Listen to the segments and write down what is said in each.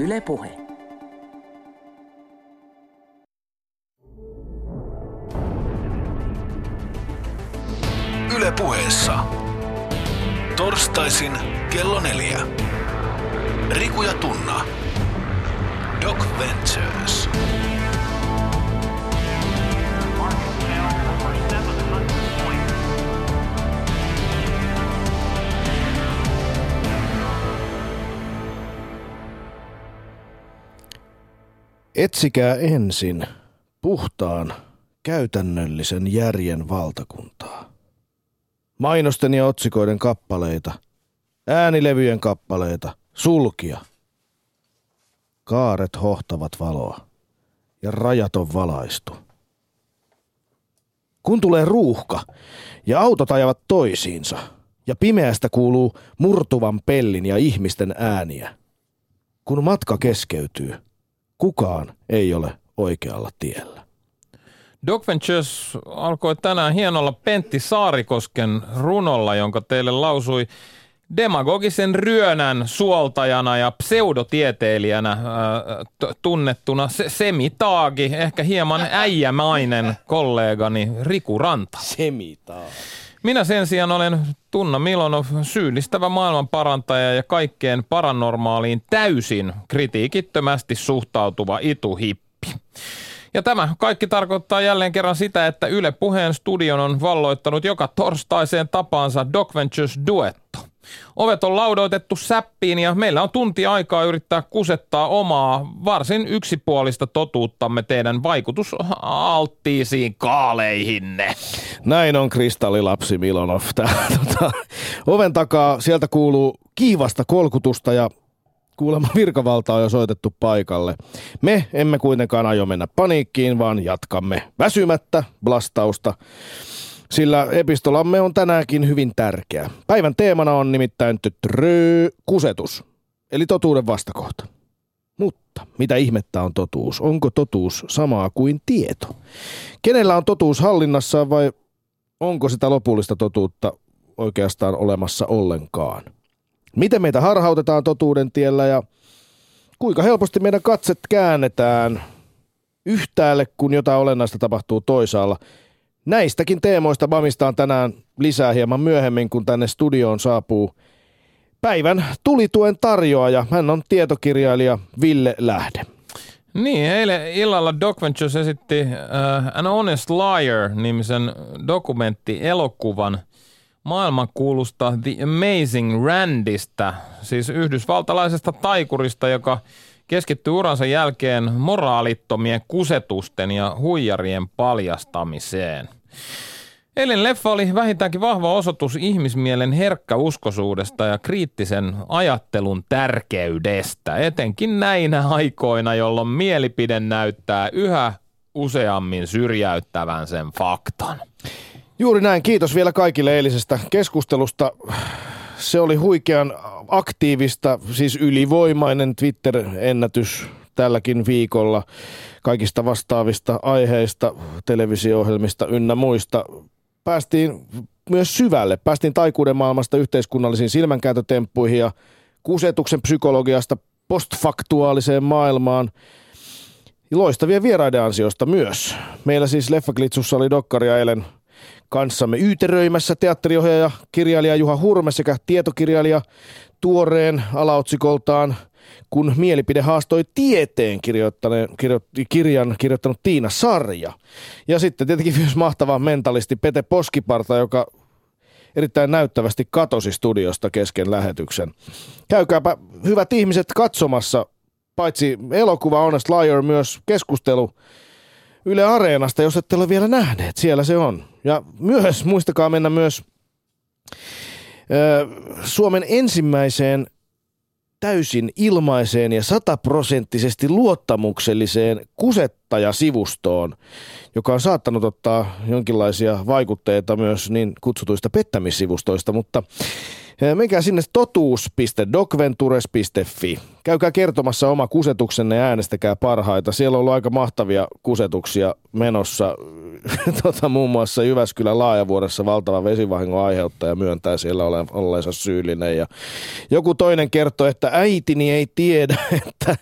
Yle Puhe. Yle Puheessa. Torstaisin kello neljä. Riku ja Tunna. Doc Ventures. Etsikää ensin puhtaan, käytännöllisen järjen valtakuntaa. Mainosten ja otsikoiden kappaleita, äänilevyjen kappaleita, sulkia. Kaaret hohtavat valoa ja rajat on valaistu. Kun tulee ruuhka ja autot ajavat toisiinsa ja pimeästä kuuluu murtuvan pellin ja ihmisten ääniä. Kun matka keskeytyy – kukaan ei ole oikealla tiellä. Doc Ventures alkoi tänään hienolla Pentti Saarikosken runolla, jonka teille lausui demagogisen ryönän suoltajana ja pseudotieteilijänä äh, tunnettuna se, semitaagi, ehkä hieman äijämainen kollegani Riku Ranta. Semitaagi. Minä sen sijaan olen Tunna Milonov, syyllistävä maailmanparantaja ja kaikkeen paranormaaliin täysin kritiikittömästi suhtautuva ituhippi. Ja tämä kaikki tarkoittaa jälleen kerran sitä, että Yle Puheen studion on valloittanut joka torstaiseen tapaansa Doc Ventures Duetto. Ovet on laudoitettu säppiin ja meillä on tunti aikaa yrittää kusettaa omaa varsin yksipuolista totuuttamme teidän vaikutusalttiisiin kaaleihinne. Näin on kristallilapsi Milonov. Tota, oven takaa sieltä kuuluu kiivasta kolkutusta ja kuulemma virkavalta on jo soitettu paikalle. Me emme kuitenkaan aio mennä paniikkiin, vaan jatkamme väsymättä blastausta sillä epistolamme on tänäänkin hyvin tärkeä. Päivän teemana on nimittäin tytrö, kusetus, eli totuuden vastakohta. Mutta mitä ihmettä on totuus? Onko totuus samaa kuin tieto? Kenellä on totuus hallinnassa vai onko sitä lopullista totuutta oikeastaan olemassa ollenkaan? Miten meitä harhautetaan totuuden tiellä ja kuinka helposti meidän katset käännetään yhtäälle, kun jotain olennaista tapahtuu toisaalla – Näistäkin teemoista vamistaan tänään lisää hieman myöhemmin, kun tänne studioon saapuu päivän tulituen tarjoaja. Hän on tietokirjailija Ville Lähde. Niin, eilen illalla Doc Ventures esitti uh, An Honest Liar-nimisen dokumenttielokuvan maailmankuulusta The Amazing Randista, siis yhdysvaltalaisesta taikurista, joka keskittyy uransa jälkeen moraalittomien kusetusten ja huijarien paljastamiseen. Eilen leffa oli vähintäänkin vahva osoitus ihmismielen herkkäuskoisuudesta ja kriittisen ajattelun tärkeydestä, etenkin näinä aikoina, jolloin mielipide näyttää yhä useammin syrjäyttävän sen faktan. Juuri näin. Kiitos vielä kaikille eilisestä keskustelusta. Se oli huikean aktiivista, siis ylivoimainen Twitter-ennätys tälläkin viikolla kaikista vastaavista aiheista, televisio-ohjelmista ynnä muista. Päästiin myös syvälle. Päästiin taikuuden maailmasta yhteiskunnallisiin silmänkääntötemppuihin ja kusetuksen psykologiasta postfaktuaaliseen maailmaan. Loistavia vieraiden ansiosta myös. Meillä siis Leffaklitsussa oli dokkaria eilen kanssamme yyteröimässä teatteriohjaaja, kirjailija Juha Hurme sekä tietokirjailija tuoreen alaotsikoltaan kun mielipide haastoi tieteen kirjoitti, kirjan kirjoittanut Tiina Sarja. Ja sitten tietenkin myös mahtava mentalisti Pete Poskiparta, joka erittäin näyttävästi katosi studiosta kesken lähetyksen. Käykääpä hyvät ihmiset katsomassa, paitsi elokuva Honest Liar, myös keskustelu Yle Areenasta, jos ette ole vielä nähneet. Siellä se on. Ja myös muistakaa mennä myös Suomen ensimmäiseen täysin ilmaiseen ja sataprosenttisesti luottamukselliseen kusettajasivustoon, joka on saattanut ottaa jonkinlaisia vaikutteita myös niin kutsutuista pettämissivustoista, mutta menkää sinne totuus.docventures.fi. käykää kertomassa oma kusetuksenne ja äänestäkää parhaita. Siellä on ollut aika mahtavia kusetuksia menossa. tota, muun muassa Jyväskylän laajavuodessa valtava vesivahingon aiheuttaja myöntää siellä ole, olleensa syyllinen. Ja joku toinen kertoo, että äitini ei tiedä, että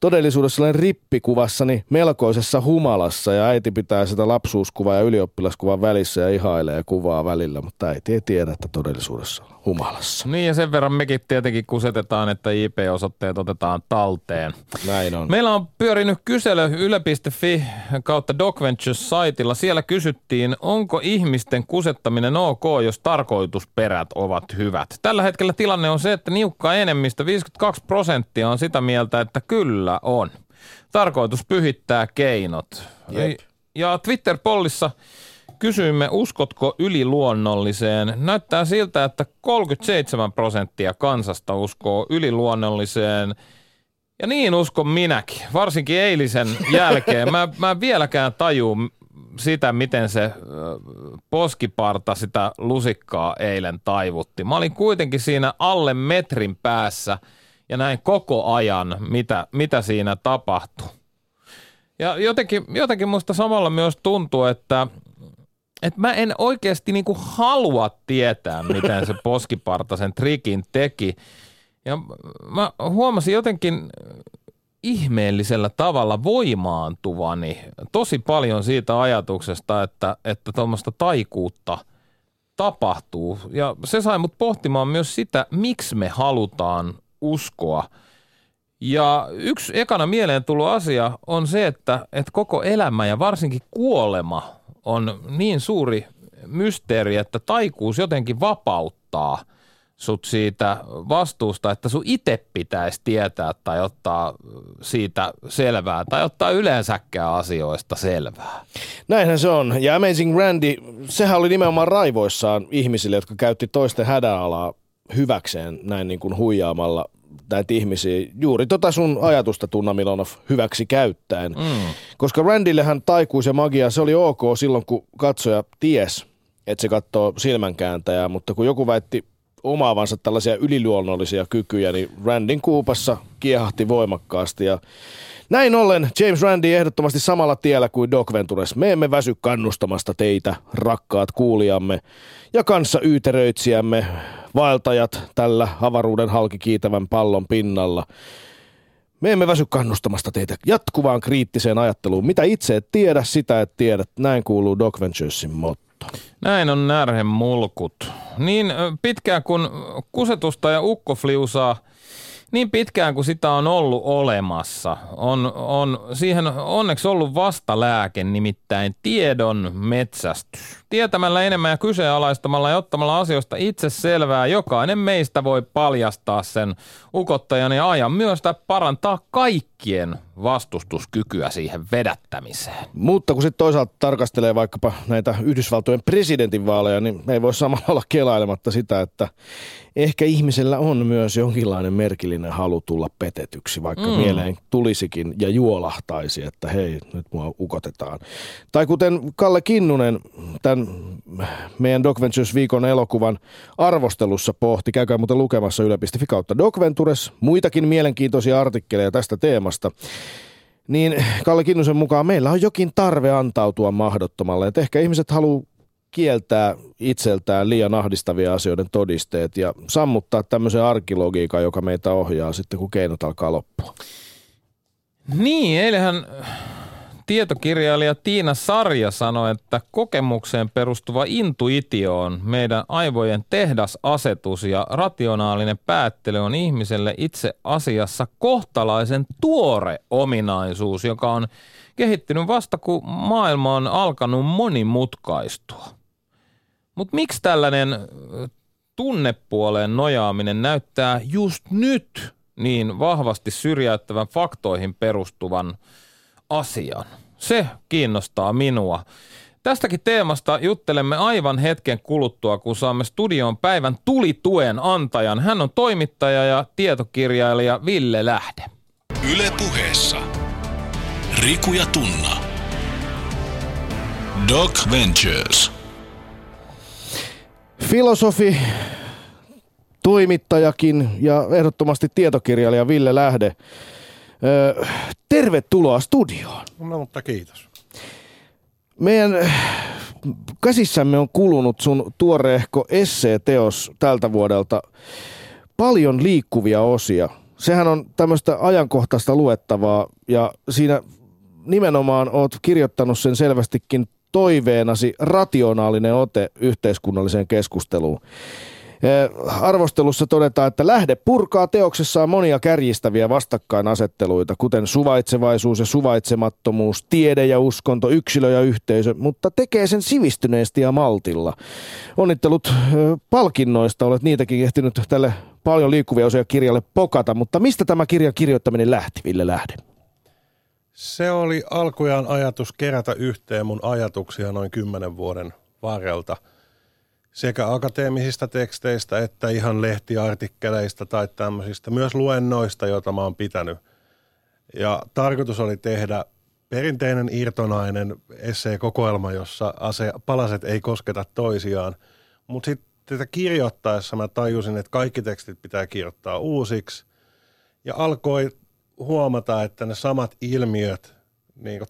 todellisuudessa olen rippikuvassani melkoisessa humalassa ja äiti pitää sitä lapsuuskuvaa ja ylioppilaskuvan välissä ja ihailee kuvaa välillä, mutta äiti ei tiedä, että todellisuudessa on humalassa. Niin ja sen verran mekin tietenkin kusetetaan, että IP-osoitteet otetaan talteen. Näin on. Meillä on pyörinyt kysely yle.fi kautta DocVentures-saitilla. Siellä kysyttiin, onko ihmisten kusettaminen ok, jos tarkoitusperät ovat hyvät. Tällä hetkellä tilanne on se, että niukka enemmistö, 52 prosenttia on sitä mieltä, että kyllä on. Tarkoitus pyhittää keinot. Jep. Ja Twitter-pollissa kysyimme, uskotko yliluonnolliseen. Näyttää siltä, että 37 prosenttia kansasta uskoo yliluonnolliseen. Ja niin uskon minäkin, varsinkin eilisen jälkeen. Mä, mä en vieläkään taju sitä, miten se poskiparta sitä lusikkaa eilen taivutti. Mä olin kuitenkin siinä alle metrin päässä ja näin koko ajan, mitä, mitä siinä tapahtui. Ja jotenkin, jotenkin musta samalla myös tuntuu, että, että mä en oikeasti niinku halua tietää, miten se poskiparta sen trikin teki. Ja mä huomasin jotenkin ihmeellisellä tavalla voimaantuvani tosi paljon siitä ajatuksesta, että että tuommoista taikuutta tapahtuu. Ja se sai mut pohtimaan myös sitä, miksi me halutaan uskoa. Ja yksi ekana mieleen tullut asia on se, että, että koko elämä ja varsinkin kuolema on niin suuri mysteeri, että taikuus jotenkin vapauttaa sut siitä vastuusta, että sun itse pitäisi tietää tai ottaa siitä selvää tai ottaa yleensäkään asioista selvää. Näinhän se on. Ja Amazing Randy, sehän oli nimenomaan raivoissaan ihmisille, jotka käytti toisten hädänalaa hyväkseen näin niin kuin huijaamalla näitä ihmisiä. Juuri tota sun ajatusta Tunna Milonov hyväksi käyttäen. Mm. Koska Randillehän taikuus ja magia, se oli ok silloin, kun katsoja ties, että se katsoo silmänkääntäjää, mutta kun joku väitti omaavansa tällaisia yliluonnollisia kykyjä, niin Randin kuupassa kiehahti voimakkaasti ja näin ollen James Randy ehdottomasti samalla tiellä kuin Doc Ventures. Me emme väsy kannustamasta teitä, rakkaat kuulijamme ja kanssa yyteröitsijämme, vaeltajat tällä avaruuden halki kiitävän pallon pinnalla. Me emme väsy kannustamasta teitä jatkuvaan kriittiseen ajatteluun. Mitä itse et tiedä, sitä et tiedä. Näin kuuluu Doc Venturesin motto. Näin on närhen mulkut. Niin pitkään kun kusetusta ja ukkofliusaa, niin pitkään kuin sitä on ollut olemassa, on, on siihen onneksi ollut vastalääke, nimittäin tiedon metsästys. Tietämällä enemmän ja kyseenalaistamalla ja ottamalla asioista itse selvää, jokainen meistä voi paljastaa sen ukottajan ja ajan myös parantaa kaikkien vastustuskykyä siihen vedättämiseen. Mutta kun sitten toisaalta tarkastelee vaikkapa näitä Yhdysvaltojen presidentinvaaleja, niin me ei voi samalla olla kelailematta sitä, että ehkä ihmisellä on myös jonkinlainen merkillinen halu tulla petetyksi, vaikka mm. mieleen tulisikin ja juolahtaisi, että hei, nyt mua ukotetaan. Tai kuten Kalle Kinnunen tämän meidän Doc Ventures viikon elokuvan arvostelussa pohti, käykää muuten lukemassa yle.fi kautta Doc Ventures, muitakin mielenkiintoisia artikkeleja tästä teemasta. Niin Kalle Kinnusen mukaan meillä on jokin tarve antautua mahdottomalle. Että ehkä ihmiset haluaa kieltää itseltään liian ahdistavia asioiden todisteet ja sammuttaa tämmöisen arkilogiikan, joka meitä ohjaa sitten, kun keinot alkaa loppua. Niin, eilähän tietokirjailija Tiina Sarja sanoi, että kokemukseen perustuva intuitio on meidän aivojen tehdasasetus ja rationaalinen päättely on ihmiselle itse asiassa kohtalaisen tuore ominaisuus, joka on kehittynyt vasta kun maailma on alkanut monimutkaistua. Mutta miksi tällainen tunnepuoleen nojaaminen näyttää just nyt niin vahvasti syrjäyttävän faktoihin perustuvan asian? Se kiinnostaa minua. Tästäkin teemasta juttelemme aivan hetken kuluttua, kun saamme studion päivän tulituen antajan. Hän on toimittaja ja tietokirjailija Ville Lähde. Yle puheessa. Riku ja Tunna. Doc Ventures. Filosofi, toimittajakin ja ehdottomasti tietokirjailija Ville Lähde. Tervetuloa studioon. No, mutta kiitos. Meidän käsissämme on kulunut sun tuoreehko esseeteos tältä vuodelta. Paljon liikkuvia osia. Sehän on tämmöistä ajankohtaista luettavaa ja siinä nimenomaan oot kirjoittanut sen selvästikin toiveenasi rationaalinen ote yhteiskunnalliseen keskusteluun. Arvostelussa todetaan, että lähde purkaa teoksessaan monia kärjistäviä vastakkainasetteluita, kuten suvaitsevaisuus ja suvaitsemattomuus, tiede ja uskonto, yksilö ja yhteisö, mutta tekee sen sivistyneesti ja maltilla. Onnittelut palkinnoista, olet niitäkin ehtinyt tälle paljon liikkuvia osia kirjalle pokata, mutta mistä tämä kirjan kirjoittaminen lähti, Ville Lähde? Se oli alkujaan ajatus kerätä yhteen mun ajatuksia noin kymmenen vuoden varrelta – sekä akateemisista teksteistä että ihan lehtiartikkeleista tai tämmöisistä, myös luennoista, joita mä oon pitänyt. Ja tarkoitus oli tehdä perinteinen irtonainen esseekokoelma, jossa ase, palaset ei kosketa toisiaan. Mutta sitten tätä kirjoittaessa mä tajusin, että kaikki tekstit pitää kirjoittaa uusiksi. Ja alkoi huomata, että ne samat ilmiöt niin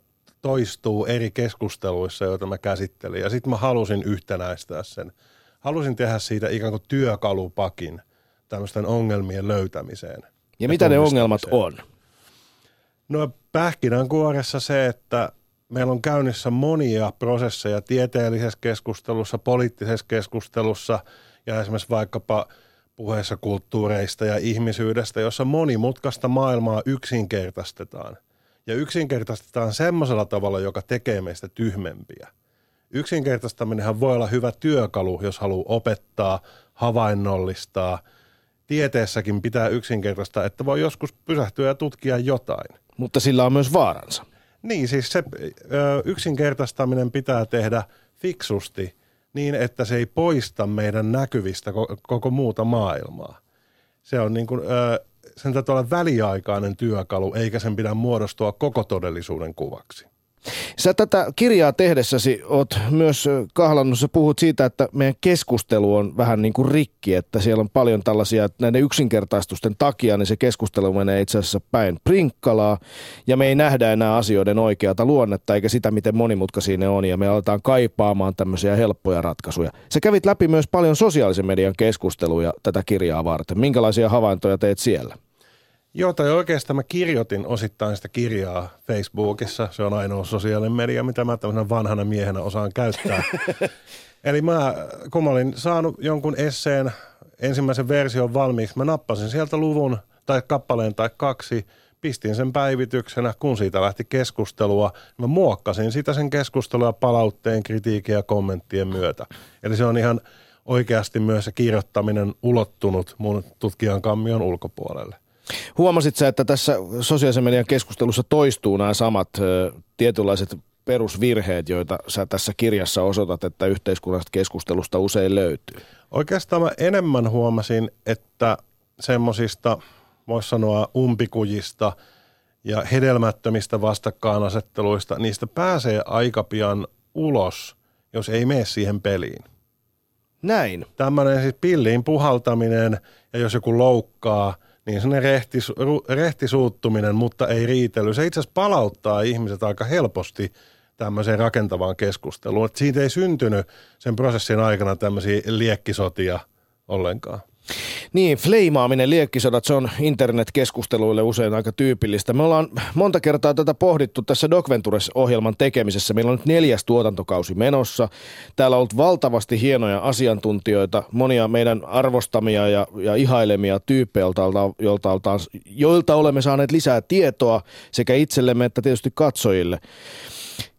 toistuu eri keskusteluissa, joita mä käsittelin. Ja sitten mä halusin yhtenäistää sen. Halusin tehdä siitä ikään kuin työkalupakin tämmöisten ongelmien löytämiseen. Ja, ja mitä ne ongelmat on? No pähkinänkuoressa se, että meillä on käynnissä monia prosesseja tieteellisessä keskustelussa, poliittisessa keskustelussa ja esimerkiksi vaikkapa puheessa kulttuureista ja ihmisyydestä, jossa monimutkaista maailmaa yksinkertaistetaan – ja yksinkertaistetaan semmoisella tavalla, joka tekee meistä tyhmempiä. Yksinkertaistaminenhan voi olla hyvä työkalu, jos haluaa opettaa, havainnollistaa. Tieteessäkin pitää yksinkertaistaa, että voi joskus pysähtyä ja tutkia jotain. Mutta sillä on myös vaaransa. Niin, siis se ö, yksinkertaistaminen pitää tehdä fiksusti niin, että se ei poista meidän näkyvistä koko, koko muuta maailmaa. Se on niin kuin, ö, sen täytyy olla väliaikainen työkalu, eikä sen pidä muodostua koko todellisuuden kuvaksi. Sä tätä kirjaa tehdessäsi oot myös kahlannut, sä puhut siitä, että meidän keskustelu on vähän niin kuin rikki, että siellä on paljon tällaisia, että näiden yksinkertaistusten takia niin se keskustelu menee itse asiassa päin prinkkalaa ja me ei nähdä enää asioiden oikeata luonnetta eikä sitä, miten monimutkaisia ne on ja me aletaan kaipaamaan tämmöisiä helppoja ratkaisuja. Sä kävit läpi myös paljon sosiaalisen median keskusteluja tätä kirjaa varten. Minkälaisia havaintoja teet siellä? Joo, tai oikeastaan mä kirjoitin osittain sitä kirjaa Facebookissa. Se on ainoa sosiaalinen media, mitä mä tämmöisenä vanhana miehenä osaan käyttää. Eli mä, kun mä olin saanut jonkun esseen ensimmäisen version valmiiksi, mä nappasin sieltä luvun tai kappaleen tai kaksi, pistin sen päivityksenä, kun siitä lähti keskustelua. Mä muokkasin sitä sen keskustelua palautteen, kritiikin ja kommenttien myötä. Eli se on ihan oikeasti myös se kirjoittaminen ulottunut mun tutkijan kammion ulkopuolelle. Huomasit sä, että tässä sosiaalisen median keskustelussa toistuu nämä samat ö, tietynlaiset perusvirheet, joita sä tässä kirjassa osoitat, että yhteiskunnallisesta keskustelusta usein löytyy? Oikeastaan mä enemmän huomasin, että semmoisista, voisi sanoa umpikujista ja hedelmättömistä vastakkainasetteluista, niistä pääsee aika pian ulos, jos ei mene siihen peliin. Näin. Tämmöinen siis pilliin puhaltaminen ja jos joku loukkaa – niin sellainen rehtis, rehtisuuttuminen, mutta ei riitely. Se itse asiassa palauttaa ihmiset aika helposti tämmöiseen rakentavaan keskusteluun. Että siitä ei syntynyt sen prosessin aikana tämmöisiä liekkisotia ollenkaan. Niin, fleimaaminen, liekkisodat, se on internetkeskusteluille usein aika tyypillistä. Me ollaan monta kertaa tätä pohdittu tässä Docventures-ohjelman tekemisessä. Meillä on nyt neljäs tuotantokausi menossa. Täällä on ollut valtavasti hienoja asiantuntijoita, monia meidän arvostamia ja, ja ihailemia tyyppejä, joilta, joilta, joilta olemme saaneet lisää tietoa sekä itsellemme että tietysti katsojille.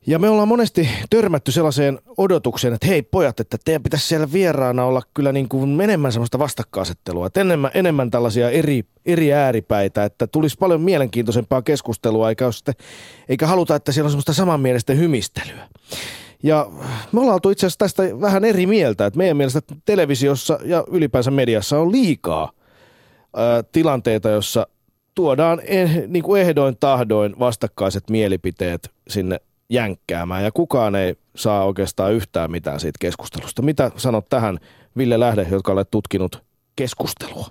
Ja me ollaan monesti törmätty sellaiseen odotukseen, että hei pojat, että teidän pitäisi siellä vieraana olla kyllä niin kuin enemmän sellaista vastakkaasettelua, että enemmän, enemmän tällaisia eri, eri ääripäitä, että tulisi paljon mielenkiintoisempaa keskustelua, eikä, sitten, eikä haluta, että siellä on semmoista samanmielistä hymistelyä. Ja me ollaan oltu itse asiassa tästä vähän eri mieltä, että meidän mielestä televisiossa ja ylipäänsä mediassa on liikaa ää, tilanteita, jossa tuodaan eh, niin kuin ehdoin tahdoin vastakkaiset mielipiteet sinne jänkkäämään ja kukaan ei saa oikeastaan yhtään mitään siitä keskustelusta. Mitä sanot tähän, Ville Lähde, jotka olet tutkinut keskustelua?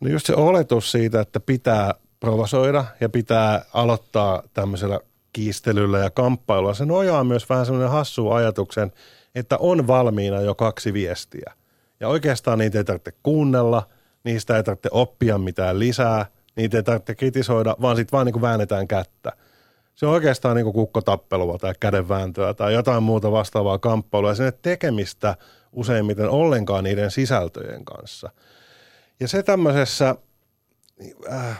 No just se oletus siitä, että pitää provosoida ja pitää aloittaa tämmöisellä kiistelyllä ja kamppailulla. Se nojaa myös vähän semmoinen hassu ajatuksen, että on valmiina jo kaksi viestiä. Ja oikeastaan niitä ei tarvitse kuunnella, niistä ei tarvitse oppia mitään lisää, niitä ei tarvitse kritisoida, vaan sitten vaan niin kuin väännetään kättä. Se on oikeastaan niin kukkotappelua tai kädenvääntöä tai jotain muuta vastaavaa kamppailua ja sinne tekemistä useimmiten ollenkaan niiden sisältöjen kanssa. Ja se tämmöisessä äh,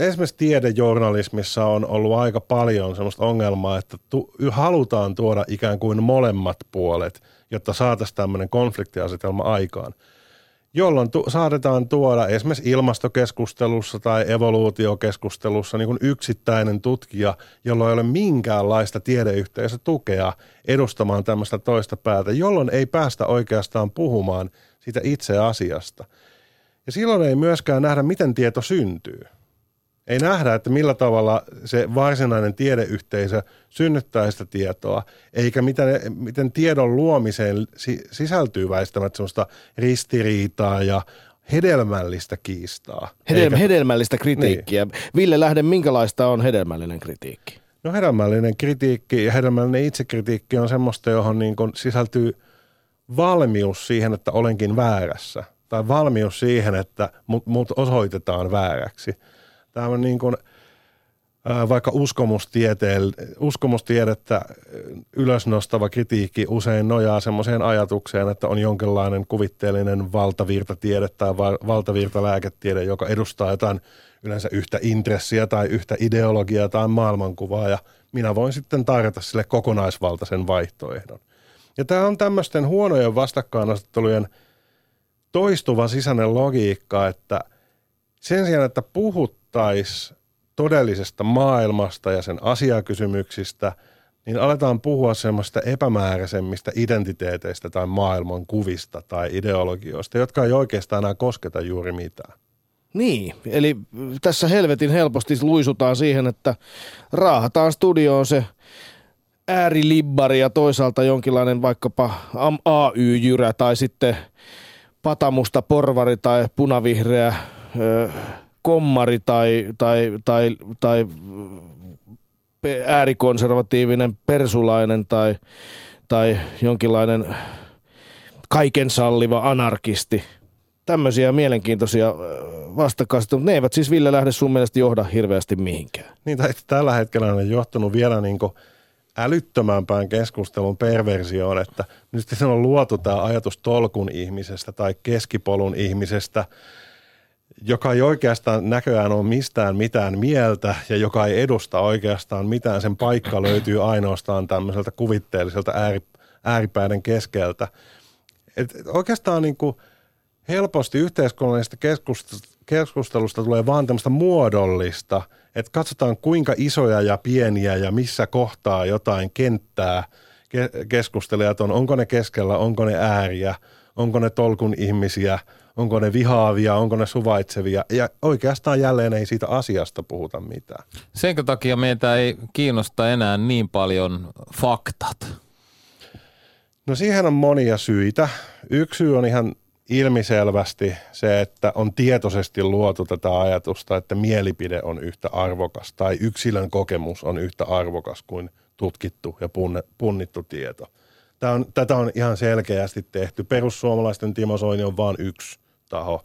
esimerkiksi tiedejournalismissa on ollut aika paljon sellaista ongelmaa, että tu, halutaan tuoda ikään kuin molemmat puolet, jotta saataisiin tämmöinen konfliktiasetelma aikaan jolloin tu- saatetaan tuoda esimerkiksi ilmastokeskustelussa tai evoluutiokeskustelussa niin kuin yksittäinen tutkija, jolla ei ole minkäänlaista tiedeyhteisötukea edustamaan tämmöistä toista päätä, jolloin ei päästä oikeastaan puhumaan siitä itse asiasta. Ja silloin ei myöskään nähdä, miten tieto syntyy. Ei nähdä, että millä tavalla se varsinainen tiedeyhteisö synnyttää sitä tietoa, eikä miten, miten tiedon luomiseen sisältyy väistämättä sellaista ristiriitaa ja hedelmällistä kiistaa. Hedel- eikä... Hedelmällistä kritiikkiä. Niin. Ville Lähde, minkälaista on hedelmällinen kritiikki? No hedelmällinen kritiikki ja hedelmällinen itsekritiikki on semmoista, johon niin kuin sisältyy valmius siihen, että olenkin väärässä. Tai valmius siihen, että mut, mut osoitetaan vääräksi – Tämä on niin kuin, vaikka uskomustiedettä ylösnostava kritiikki usein nojaa semmoiseen ajatukseen, että on jonkinlainen kuvitteellinen valtavirtatiede tai valtavirtalääketiede, joka edustaa jotain yleensä yhtä intressiä tai yhtä ideologiaa tai maailmankuvaa ja minä voin sitten tarjota sille kokonaisvaltaisen vaihtoehdon. Ja tämä on tämmöisten huonojen vastakkainasettelujen toistuva sisäinen logiikka, että sen sijaan, että puhut puhuttaisiin todellisesta maailmasta ja sen asiakysymyksistä, niin aletaan puhua semmoista epämääräisemmistä identiteeteistä tai maailman kuvista tai ideologioista, jotka ei oikeastaan enää kosketa juuri mitään. Niin, eli tässä helvetin helposti luisutaan siihen, että raahataan studioon se äärilibbari ja toisaalta jonkinlainen vaikkapa AY-jyrä tai sitten patamusta porvari tai punavihreä kommari tai, tai, tai, tai äärikonservatiivinen persulainen tai, tai jonkinlainen kaiken salliva anarkisti. Tämmöisiä mielenkiintoisia vastakkaista, mutta ne eivät siis Ville lähde sun mielestä johda hirveästi mihinkään. Niin, tällä hetkellä on johtunut vielä niin älyttömämpään keskustelun perversioon, että nyt se on luotu tämä ajatus tolkun ihmisestä tai keskipolun ihmisestä – joka ei oikeastaan näköjään ole mistään mitään mieltä ja joka ei edusta oikeastaan mitään. Sen paikka löytyy ainoastaan tämmöiseltä kuvitteelliselta ääri, ääripäiden keskeltä. Et oikeastaan niin kuin helposti yhteiskunnallisesta keskustelusta tulee vaan tämmöistä muodollista, että katsotaan kuinka isoja ja pieniä ja missä kohtaa jotain kenttää keskustelijat on. Onko ne keskellä, onko ne ääriä, onko ne tolkun ihmisiä – onko ne vihaavia, onko ne suvaitsevia. Ja oikeastaan jälleen ei siitä asiasta puhuta mitään. Senkö takia meitä ei kiinnosta enää niin paljon faktat? No siihen on monia syitä. Yksi syy on ihan ilmiselvästi se, että on tietoisesti luotu tätä ajatusta, että mielipide on yhtä arvokas tai yksilön kokemus on yhtä arvokas kuin tutkittu ja punnittu tieto. Tämä on, tätä on ihan selkeästi tehty. Perussuomalaisten Timo Soini on vain yksi taho.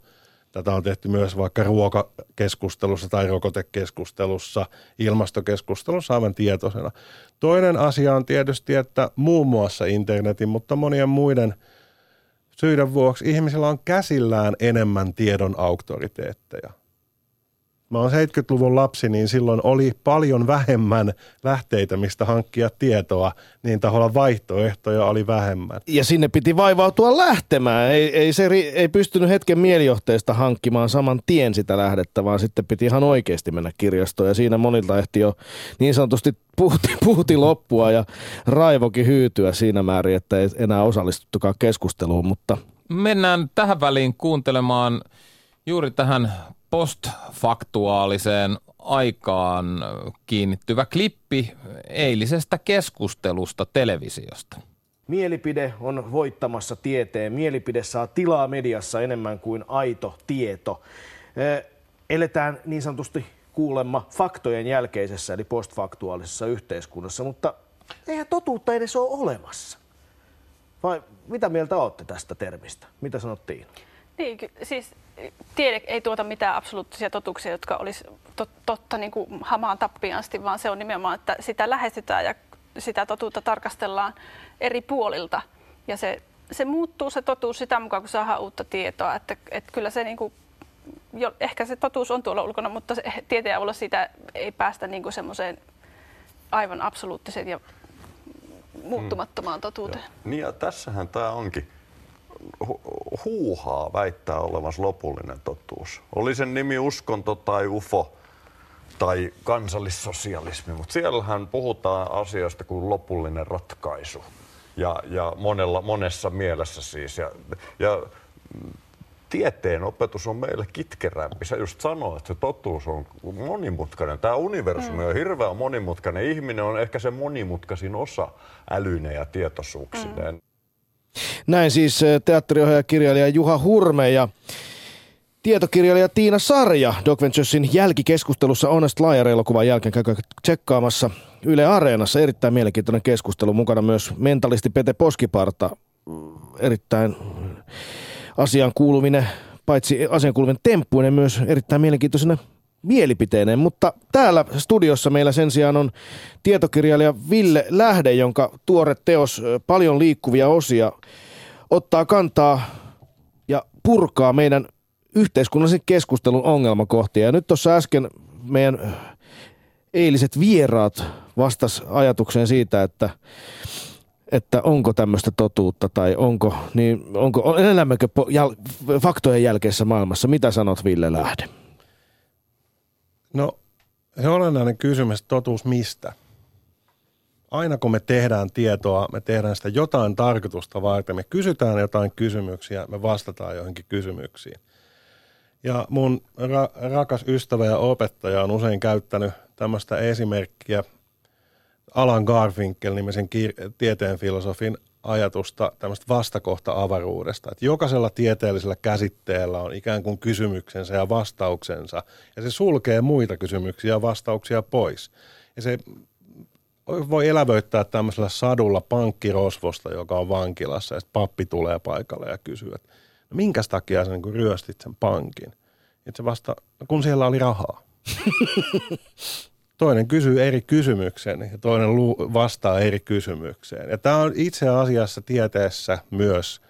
Tätä on tehty myös vaikka ruokakeskustelussa tai rokotekeskustelussa, ilmastokeskustelussa aivan tietoisena. Toinen asia on tietysti, että muun muassa internetin, mutta monien muiden syiden vuoksi ihmisillä on käsillään enemmän tiedon auktoriteetteja mä oon 70-luvun lapsi, niin silloin oli paljon vähemmän lähteitä, mistä hankkia tietoa, niin taholla vaihtoehtoja oli vähemmän. Ja sinne piti vaivautua lähtemään. Ei, ei, se, ei pystynyt hetken mielijohteesta hankkimaan saman tien sitä lähdettä, vaan sitten piti ihan oikeasti mennä kirjastoon. Ja siinä monilta ehti jo niin sanotusti puhuti, puhuti loppua ja raivokin hyytyä siinä määrin, että ei enää osallistuttukaan keskusteluun. Mutta... Mennään tähän väliin kuuntelemaan juuri tähän postfaktuaaliseen aikaan kiinnittyvä klippi eilisestä keskustelusta televisiosta. Mielipide on voittamassa tieteen. Mielipide saa tilaa mediassa enemmän kuin aito tieto. Eletään niin sanotusti kuulemma faktojen jälkeisessä eli postfaktuaalisessa yhteiskunnassa, mutta eihän totuutta edes ole olemassa. Vai mitä mieltä olette tästä termistä? Mitä sanottiin? Niin, siis tiede ei tuota mitään absoluuttisia totuuksia, jotka olisi tot, totta niin kuin hamaan tappiin asti, vaan se on nimenomaan, että sitä lähestytään ja sitä totuutta tarkastellaan eri puolilta. Ja se, se muuttuu se totuus sitä mukaan, kun saadaan uutta tietoa. Että, että kyllä se niin kuin, jo, ehkä se totuus on tuolla ulkona, mutta se, tieteen avulla siitä ei päästä niin kuin semmoiseen aivan absoluuttiseen ja muuttumattomaan totuuteen. Mm. Niin ja tässähän tämä onkin huuhaa väittää olevansa lopullinen totuus. Oli sen nimi uskonto tai ufo tai kansallissosialismi, mutta siellähän puhutaan asioista kuin lopullinen ratkaisu. Ja, ja monella, monessa mielessä siis. Ja, ja tieteen opetus on meille kitkerämpi. Sä just sanoit, että se totuus on monimutkainen. Tämä universumi on hirveän monimutkainen. Ihminen on ehkä se monimutkaisin osa älyinen ja tietoisuuksineen. Mm. Näin siis eh, teatteriohjaaja kirjailija Juha Hurme ja tietokirjailija Tiina Sarja Doc Venturesin jälkikeskustelussa Honest Liar-elokuvan jälkeen käykää tsekkaamassa Yle Areenassa. Erittäin mielenkiintoinen keskustelu. Mukana myös mentalisti Pete Poskiparta. Erittäin asian kuuluminen, paitsi asian kuuluminen temppuinen, myös erittäin mielenkiintoisena mielipiteineen. Mutta täällä studiossa meillä sen sijaan on tietokirjailija Ville Lähde, jonka tuore teos Paljon liikkuvia osia ottaa kantaa ja purkaa meidän yhteiskunnallisen keskustelun ongelmakohtia. Ja nyt tuossa äsken meidän eiliset vieraat vastas ajatukseen siitä, että että onko tämmöistä totuutta tai onko, niin onko, elämmekö faktojen jälkeisessä maailmassa. Mitä sanot Ville Lähde? No se olennainen kysymys, totuus mistä? Aina kun me tehdään tietoa, me tehdään sitä jotain tarkoitusta varten, me kysytään jotain kysymyksiä, me vastataan johonkin kysymyksiin. Ja mun ra- rakas ystävä ja opettaja on usein käyttänyt tämmöistä esimerkkiä Alan Garfinkel-nimisen kir- tieteen filosofin ajatusta tämmöistä vastakohta-avaruudesta. Että jokaisella tieteellisellä käsitteellä on ikään kuin kysymyksensä ja vastauksensa, ja se sulkee muita kysymyksiä ja vastauksia pois. Ja se voi elävöittää tämmöisellä sadulla pankkirosvosta, joka on vankilassa, ja pappi tulee paikalle ja kysyy, että no minkä takia sä niin ryöstit sen pankin? Että se vasta, kun siellä oli rahaa. toinen kysyy eri kysymyksen ja toinen vastaa eri kysymykseen. Ja tämä on itse asiassa tieteessä myös,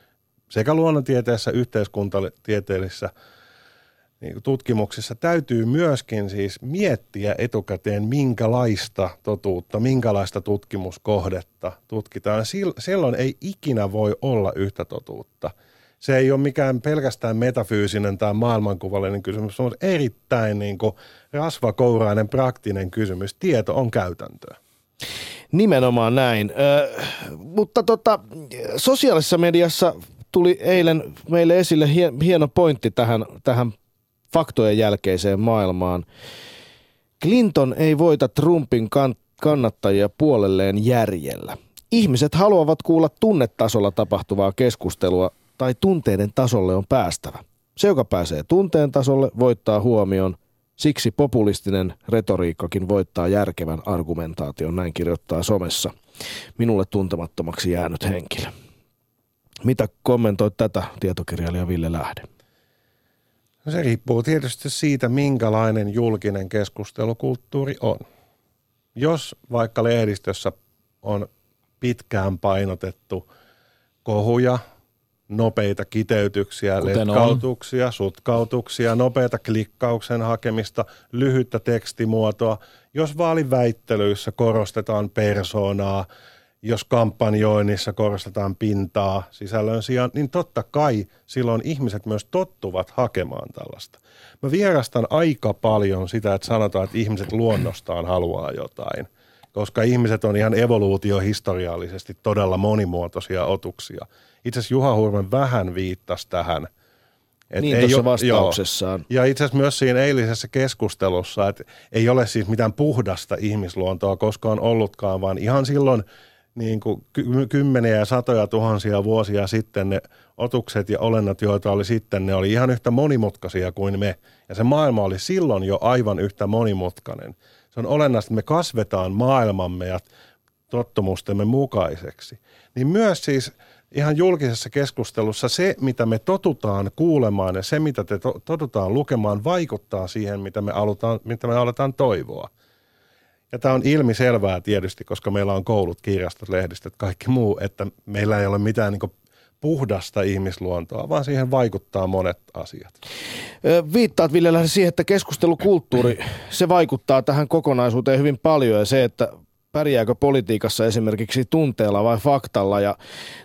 sekä luonnontieteessä, yhteiskuntatieteellisessä niin tutkimuksissa täytyy myöskin siis miettiä etukäteen, minkälaista totuutta, minkälaista tutkimuskohdetta tutkitaan. Silloin ei ikinä voi olla yhtä totuutta – se ei ole mikään pelkästään metafyysinen tai maailmankuvallinen kysymys, se on erittäin niin kuin rasvakourainen praktinen kysymys. Tieto on käytäntöä. Nimenomaan näin. Ö, mutta tota, sosiaalisessa mediassa tuli eilen meille esille hieno pointti tähän, tähän faktojen jälkeiseen maailmaan. Clinton ei voita Trumpin kannattajia puolelleen järjellä. Ihmiset haluavat kuulla tunnetasolla tapahtuvaa keskustelua tai tunteiden tasolle on päästävä. Se, joka pääsee tunteen tasolle, voittaa huomion. Siksi populistinen retoriikkakin voittaa järkevän argumentaation, näin kirjoittaa somessa minulle tuntemattomaksi jäänyt henkilö. Mitä kommentoit tätä tietokirjailija Ville Lähde? No se riippuu tietysti siitä, minkälainen julkinen keskustelukulttuuri on. Jos vaikka lehdistössä on pitkään painotettu kohuja, nopeita kiteytyksiä, Kuten letkautuksia, on. sutkautuksia, nopeita klikkauksen hakemista, lyhyttä tekstimuotoa. Jos vaaliväittelyissä korostetaan persoonaa, jos kampanjoinnissa korostetaan pintaa sisällön sijaan, niin totta kai silloin ihmiset myös tottuvat hakemaan tällaista. Mä vierastan aika paljon sitä, että sanotaan, että ihmiset luonnostaan haluaa jotain, koska ihmiset on ihan evoluutiohistoriallisesti todella monimuotoisia otuksia – itse asiassa Juha Hurmen vähän viittasi tähän. Et niin ei tuossa vastauksessaan. Joo. Ja itse asiassa myös siinä eilisessä keskustelussa, että ei ole siis mitään puhdasta ihmisluontoa koskaan ollutkaan, vaan ihan silloin niin kuin ky- kymmeniä ja satoja tuhansia vuosia sitten ne otukset ja olennot, joita oli sitten, ne oli ihan yhtä monimutkaisia kuin me. Ja se maailma oli silloin jo aivan yhtä monimutkainen. Se on olennaista, että me kasvetaan maailmamme ja tottumustemme mukaiseksi. Niin myös siis ihan julkisessa keskustelussa se, mitä me totutaan kuulemaan ja se, mitä te to- totutaan lukemaan, vaikuttaa siihen, mitä me, alutaan, mitä me aletaan toivoa. Ja tämä on ilmiselvää tietysti, koska meillä on koulut, kirjastot, lehdistöt, kaikki muu, että meillä ei ole mitään niin puhdasta ihmisluontoa, vaan siihen vaikuttaa monet asiat. Viittaat Ville Lähde siihen, että keskustelukulttuuri, se vaikuttaa tähän kokonaisuuteen hyvin paljon ja se, että pärjääkö politiikassa esimerkiksi tunteella vai faktalla. Ja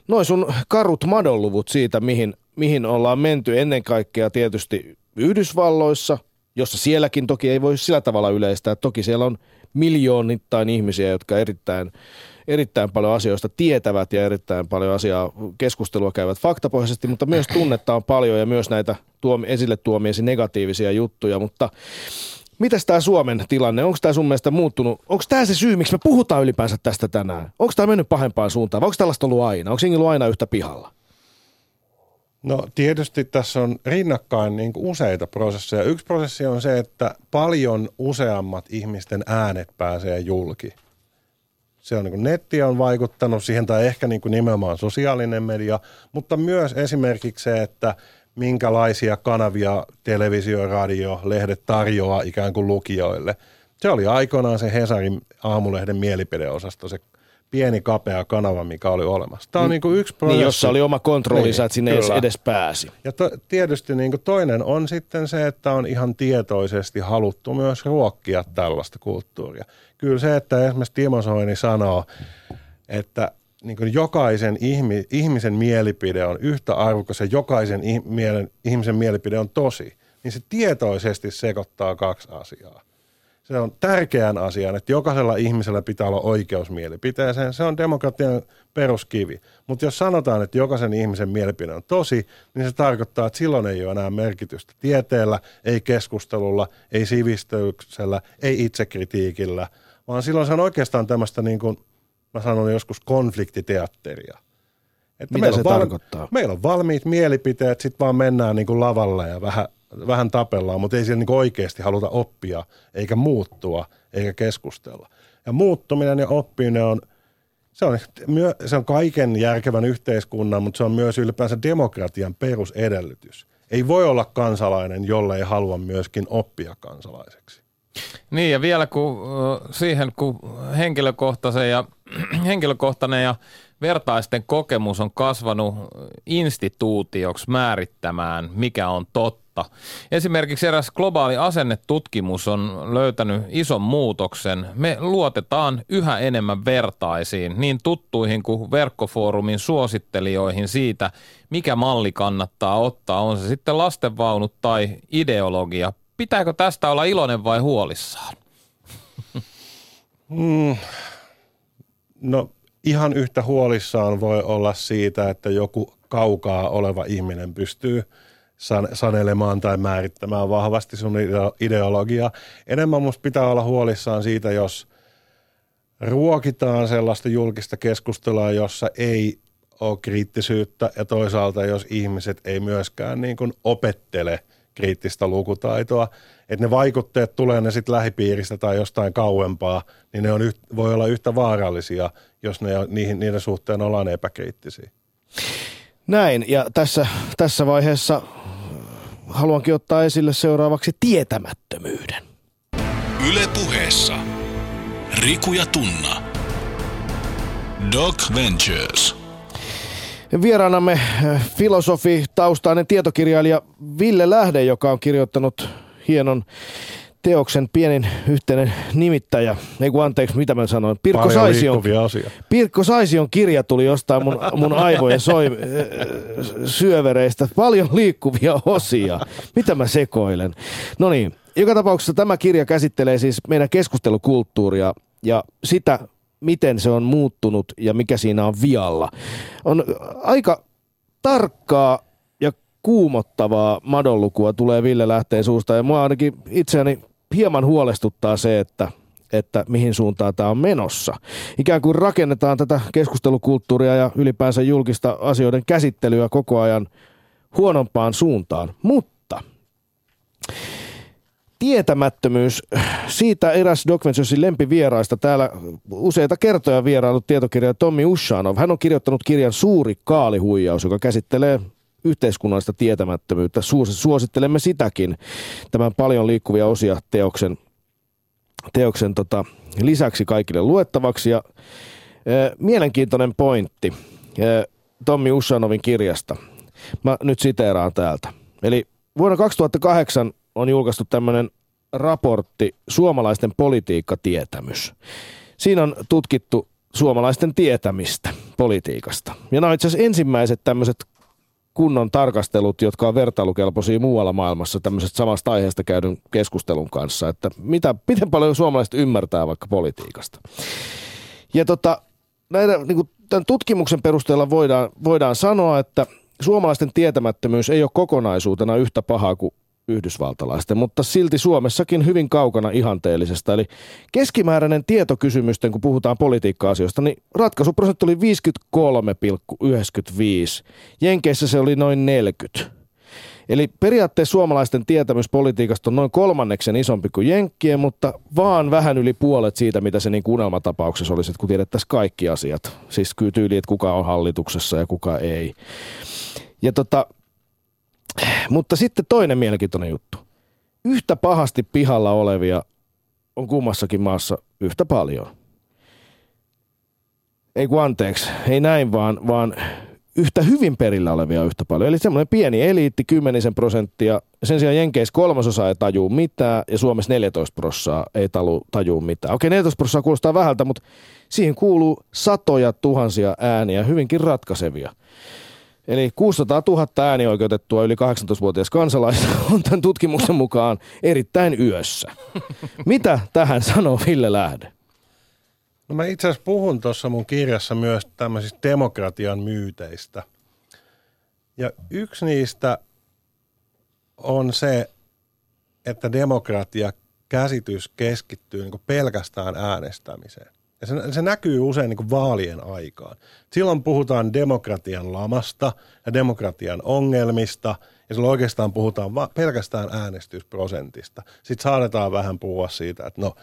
noin sun karut madonluvut siitä, mihin, mihin ollaan menty ennen kaikkea tietysti Yhdysvalloissa, jossa sielläkin toki ei voi sillä tavalla yleistää. Toki siellä on miljoonittain ihmisiä, jotka erittäin, erittäin paljon asioista tietävät ja erittäin paljon asiaa keskustelua käyvät faktapohjaisesti, mutta myös tunnetta on paljon ja myös näitä tuomi, esille tuomiesi negatiivisia juttuja, mutta Mitäs tämä Suomen tilanne, onko tämä sun mielestä muuttunut? Onko tämä se syy, miksi me puhutaan ylipäänsä tästä tänään? Onko tämä mennyt pahempaan suuntaan vai onko tällaista ollut aina? Onko ollut aina yhtä pihalla? No tietysti tässä on rinnakkain niin useita prosesseja. Yksi prosessi on se, että paljon useammat ihmisten äänet pääsee julki. Se on niin netti on vaikuttanut siihen tai ehkä niin nimenomaan sosiaalinen media, mutta myös esimerkiksi se, että minkälaisia kanavia televisio, radio, lehdet tarjoaa ikään kuin lukijoille. Se oli aikoinaan se Hesarin aamulehden mielipideosasto, se pieni kapea kanava, mikä oli olemassa. Tämä on niin kuin yksi prosessi. Niin, jossa oli oma kontrollinsa, niin, että sinne kyllä. edes pääsi. Ja to, tietysti niin kuin toinen on sitten se, että on ihan tietoisesti haluttu myös ruokkia tällaista kulttuuria. Kyllä se, että esimerkiksi Timo Soini sanoo, että niin kuin jokaisen ihmi, ihmisen mielipide on yhtä arvokas ja jokaisen ihmisen mielipide on tosi, niin se tietoisesti sekoittaa kaksi asiaa. Se on tärkeän asian, että jokaisella ihmisellä pitää olla oikeus mielipiteeseen. Se on demokratian peruskivi. Mutta jos sanotaan, että jokaisen ihmisen mielipide on tosi, niin se tarkoittaa, että silloin ei ole enää merkitystä tieteellä, ei keskustelulla, ei sivistyksellä, ei itsekritiikillä, vaan silloin se on oikeastaan tämmöistä niin kuin – mä sanon joskus konfliktiteatteria. Että Mitä meillä se val- tarkoittaa? Meillä on valmiit mielipiteet, sitten vaan mennään niin kuin lavalle ja vähän, vähän tapellaan, mutta ei siellä niin oikeasti haluta oppia, eikä muuttua, eikä keskustella. Ja muuttuminen ja oppiminen on, se on, se on kaiken järkevän yhteiskunnan, mutta se on myös ylipäänsä demokratian perusedellytys. Ei voi olla kansalainen, jolle ei halua myöskin oppia kansalaiseksi. Niin ja vielä kun siihen, kun henkilökohtaisen ja, henkilökohtainen ja vertaisten kokemus on kasvanut instituutioksi määrittämään, mikä on totta. Esimerkiksi eräs globaali asennetutkimus on löytänyt ison muutoksen. Me luotetaan yhä enemmän vertaisiin, niin tuttuihin kuin verkkofoorumin suosittelijoihin siitä, mikä malli kannattaa ottaa, on se sitten lastenvaunut tai ideologia pitääkö tästä olla iloinen vai huolissaan? Mm, no ihan yhtä huolissaan voi olla siitä, että joku kaukaa oleva ihminen pystyy san- sanelemaan tai määrittämään vahvasti sun ideologiaa. Enemmän musta pitää olla huolissaan siitä, jos ruokitaan sellaista julkista keskustelua, jossa ei ole kriittisyyttä ja toisaalta jos ihmiset ei myöskään niin kuin opettele – kriittistä lukutaitoa. Että ne vaikutteet tulee ne sitten lähipiiristä tai jostain kauempaa, niin ne on yht, voi olla yhtä vaarallisia, jos ne, niihin, niiden suhteen ollaan epäkriittisiä. Näin, ja tässä, tässä vaiheessa haluankin ottaa esille seuraavaksi tietämättömyyden. Ylepuheessa Riku ja Tunna. Doc Ventures. Vieraanamme äh, filosofi, taustainen tietokirjailija Ville Lähde, joka on kirjoittanut hienon teoksen pienin yhteinen nimittäjä. Ei kun anteeksi, mitä mä sanoin. Pirkko Saision, Pirkko Saision kirja tuli jostain mun, mun aivojen soi, syövereistä. Paljon liikkuvia osia. Mitä mä sekoilen? No niin, joka tapauksessa tämä kirja käsittelee siis meidän keskustelukulttuuria ja sitä, miten se on muuttunut ja mikä siinä on vialla. On aika tarkkaa ja kuumottavaa madonlukua tulee Ville Lähteen suusta ja mua ainakin itseäni hieman huolestuttaa se, että, että mihin suuntaan tämä on menossa. Ikään kuin rakennetaan tätä keskustelukulttuuria ja ylipäänsä julkista asioiden käsittelyä koko ajan huonompaan suuntaan. Mutta tietämättömyys, siitä eräs Doc Venturesin lempivieraista täällä useita kertoja vierailut tietokirja Tommi Ushanov. Hän on kirjoittanut kirjan Suuri kaalihuijaus, joka käsittelee yhteiskunnallista tietämättömyyttä. Suosittelemme sitäkin, tämän paljon liikkuvia osia teoksen, teoksen tota, lisäksi kaikille luettavaksi. Ja, e, mielenkiintoinen pointti e, Tommi Ushanovin kirjasta. Mä nyt siteeraan täältä. Eli vuonna 2008 on julkaistu tämmöinen raportti Suomalaisten politiikkatietämys. Siinä on tutkittu suomalaisten tietämistä politiikasta. Ja nämä on itse asiassa ensimmäiset tämmöiset kunnon tarkastelut, jotka on vertailukelpoisia muualla maailmassa tämmöisestä samasta aiheesta käydyn keskustelun kanssa, että mitä, miten paljon suomalaiset ymmärtää vaikka politiikasta. Ja tota, näitä, niin kuin tämän tutkimuksen perusteella voidaan, voidaan sanoa, että suomalaisten tietämättömyys ei ole kokonaisuutena yhtä pahaa kuin yhdysvaltalaisten, mutta silti Suomessakin hyvin kaukana ihanteellisesta. Eli keskimääräinen tietokysymysten, kun puhutaan politiikka-asioista, niin ratkaisuprosentti oli 53,95. Jenkeissä se oli noin 40. Eli periaatteessa suomalaisten tietämys politiikasta on noin kolmanneksen isompi kuin Jenkkien, mutta vaan vähän yli puolet siitä, mitä se niin unelmatapauksessa olisi, että kun tiedettäisiin kaikki asiat. Siis tyyli, että kuka on hallituksessa ja kuka ei. Ja tota, mutta sitten toinen mielenkiintoinen juttu. Yhtä pahasti pihalla olevia on kummassakin maassa yhtä paljon. Ei kun anteeksi, ei näin vaan, vaan yhtä hyvin perillä olevia yhtä paljon. Eli semmoinen pieni eliitti, kymmenisen prosenttia. Sen sijaan Jenkeissä kolmasosa ei tajuu mitään ja Suomessa 14 prosenttia ei tajuu mitään. Okei, 14 prosenttia kuulostaa vähältä, mutta siihen kuuluu satoja tuhansia ääniä, hyvinkin ratkaisevia. Eli 600 000 äänioikeutettua yli 18-vuotias kansalaista on tämän tutkimuksen mukaan erittäin yössä. Mitä tähän sanoo Ville Lähde? No mä itse asiassa puhun tuossa mun kirjassa myös tämmöisistä demokratian myyteistä. Ja yksi niistä on se, että demokratia käsitys keskittyy niin pelkästään äänestämiseen. Ja se, se näkyy usein niin vaalien aikaan. Silloin puhutaan demokratian lamasta ja demokratian ongelmista, ja silloin oikeastaan puhutaan va- pelkästään äänestysprosentista. Sitten saadetaan vähän puhua siitä, että no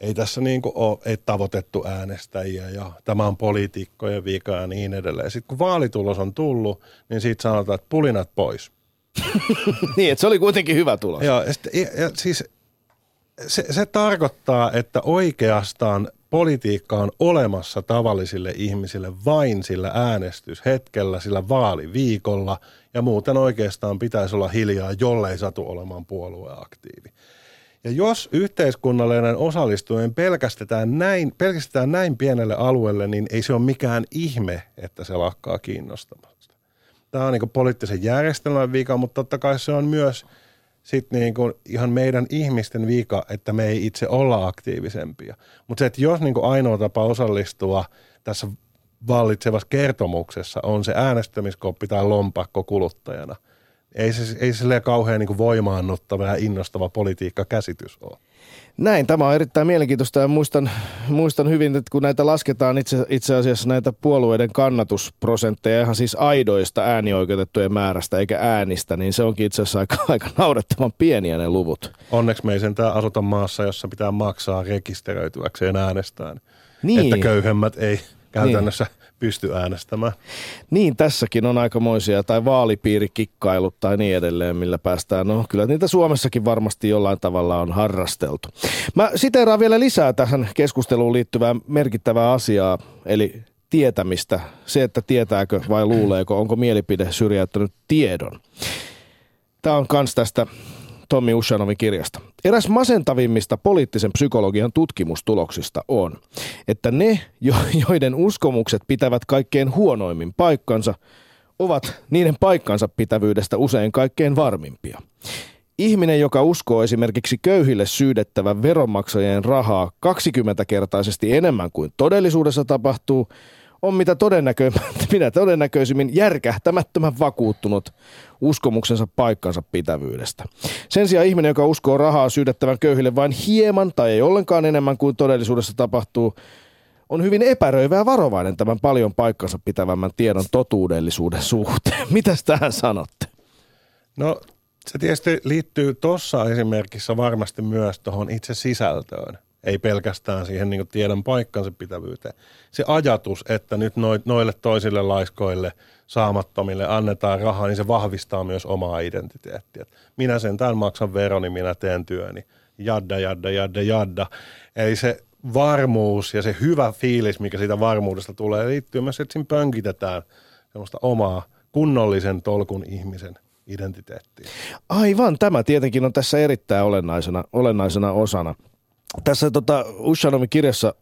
ei tässä niin kuin ole ei tavoitettu äänestäjiä ja tämä on poliitikkojen vika ja niin edelleen. Sitten kun vaalitulos on tullut, niin siitä sanotaan, että pulinat pois. niin, että se oli kuitenkin hyvä tulos. Joo, ja, sit, ja, ja siis se, se tarkoittaa, että oikeastaan politiikka on olemassa tavallisille ihmisille vain sillä äänestyshetkellä, sillä vaaliviikolla, ja muuten oikeastaan pitäisi olla hiljaa, jollei satu olemaan puolueaktiivi. Ja jos yhteiskunnallinen osallistuminen pelkästetään näin, pelkästään näin pienelle alueelle, niin ei se ole mikään ihme, että se lakkaa kiinnostamasta. Tämä on niin poliittisen järjestelmän vika, mutta totta kai se on myös – sitten niin kuin ihan meidän ihmisten vika, että me ei itse olla aktiivisempia. Mutta se, että jos niin kuin ainoa tapa osallistua tässä vallitsevassa kertomuksessa on se äänestämiskoppi tai lompakko kuluttajana, ei se, ei se kauhean niin kuin voimaannuttava ja innostava politiikkakäsitys ole. Näin, tämä on erittäin mielenkiintoista ja muistan, muistan hyvin, että kun näitä lasketaan itse, itse asiassa näitä puolueiden kannatusprosentteja ihan siis aidoista äänioikeutettujen määrästä eikä äänistä, niin se onkin itse asiassa aika, aika naurettavan pieniä ne luvut. Onneksi me ei sentään asuta maassa, jossa pitää maksaa rekisteröityäkseen äänestään. Niin. Että köyhemmät ei käytännössä niin pysty äänestämään. Niin, tässäkin on aikamoisia, tai vaalipiirikikkailut tai niin edelleen, millä päästään. No kyllä niitä Suomessakin varmasti jollain tavalla on harrasteltu. Mä siteeraan vielä lisää tähän keskusteluun liittyvää merkittävää asiaa, eli tietämistä. Se, että tietääkö vai luuleeko, onko mielipide syrjäyttänyt tiedon. Tämä on kans tästä Tommi Ushanovin kirjasta. Eräs masentavimmista poliittisen psykologian tutkimustuloksista on, että ne, joiden uskomukset pitävät kaikkein huonoimmin paikkansa, ovat niiden paikkansa pitävyydestä usein kaikkein varmimpia. Ihminen, joka uskoo esimerkiksi köyhille syydettävän veronmaksajien rahaa 20-kertaisesti enemmän kuin todellisuudessa tapahtuu, on mitä todennäkö- minä todennäköisimmin järkähtämättömän vakuuttunut uskomuksensa paikkansa pitävyydestä. Sen sijaan ihminen, joka uskoo rahaa syydettävän köyhille vain hieman tai ei ollenkaan enemmän kuin todellisuudessa tapahtuu, on hyvin epäröivä ja varovainen tämän paljon paikkansa pitävämmän tiedon totuudellisuuden suhteen. Mitäs tähän sanotte? No se tietysti liittyy tuossa esimerkissä varmasti myös tuohon itse sisältöön. Ei pelkästään siihen niin tiedon paikkansa pitävyyteen. Se ajatus, että nyt noille toisille laiskoille, saamattomille annetaan rahaa, niin se vahvistaa myös omaa identiteettiä. Minä sen tämän maksan veroni, minä teen työni. Jadda, jadda, jadda, jadda. Eli se varmuus ja se hyvä fiilis, mikä siitä varmuudesta tulee, liittyy myös, että siinä pönkitetään semmoista omaa kunnollisen tolkun ihmisen identiteettiin. Aivan, tämä tietenkin on tässä erittäin olennaisena, olennaisena osana. Tässä tota, Ushanomin kirjassa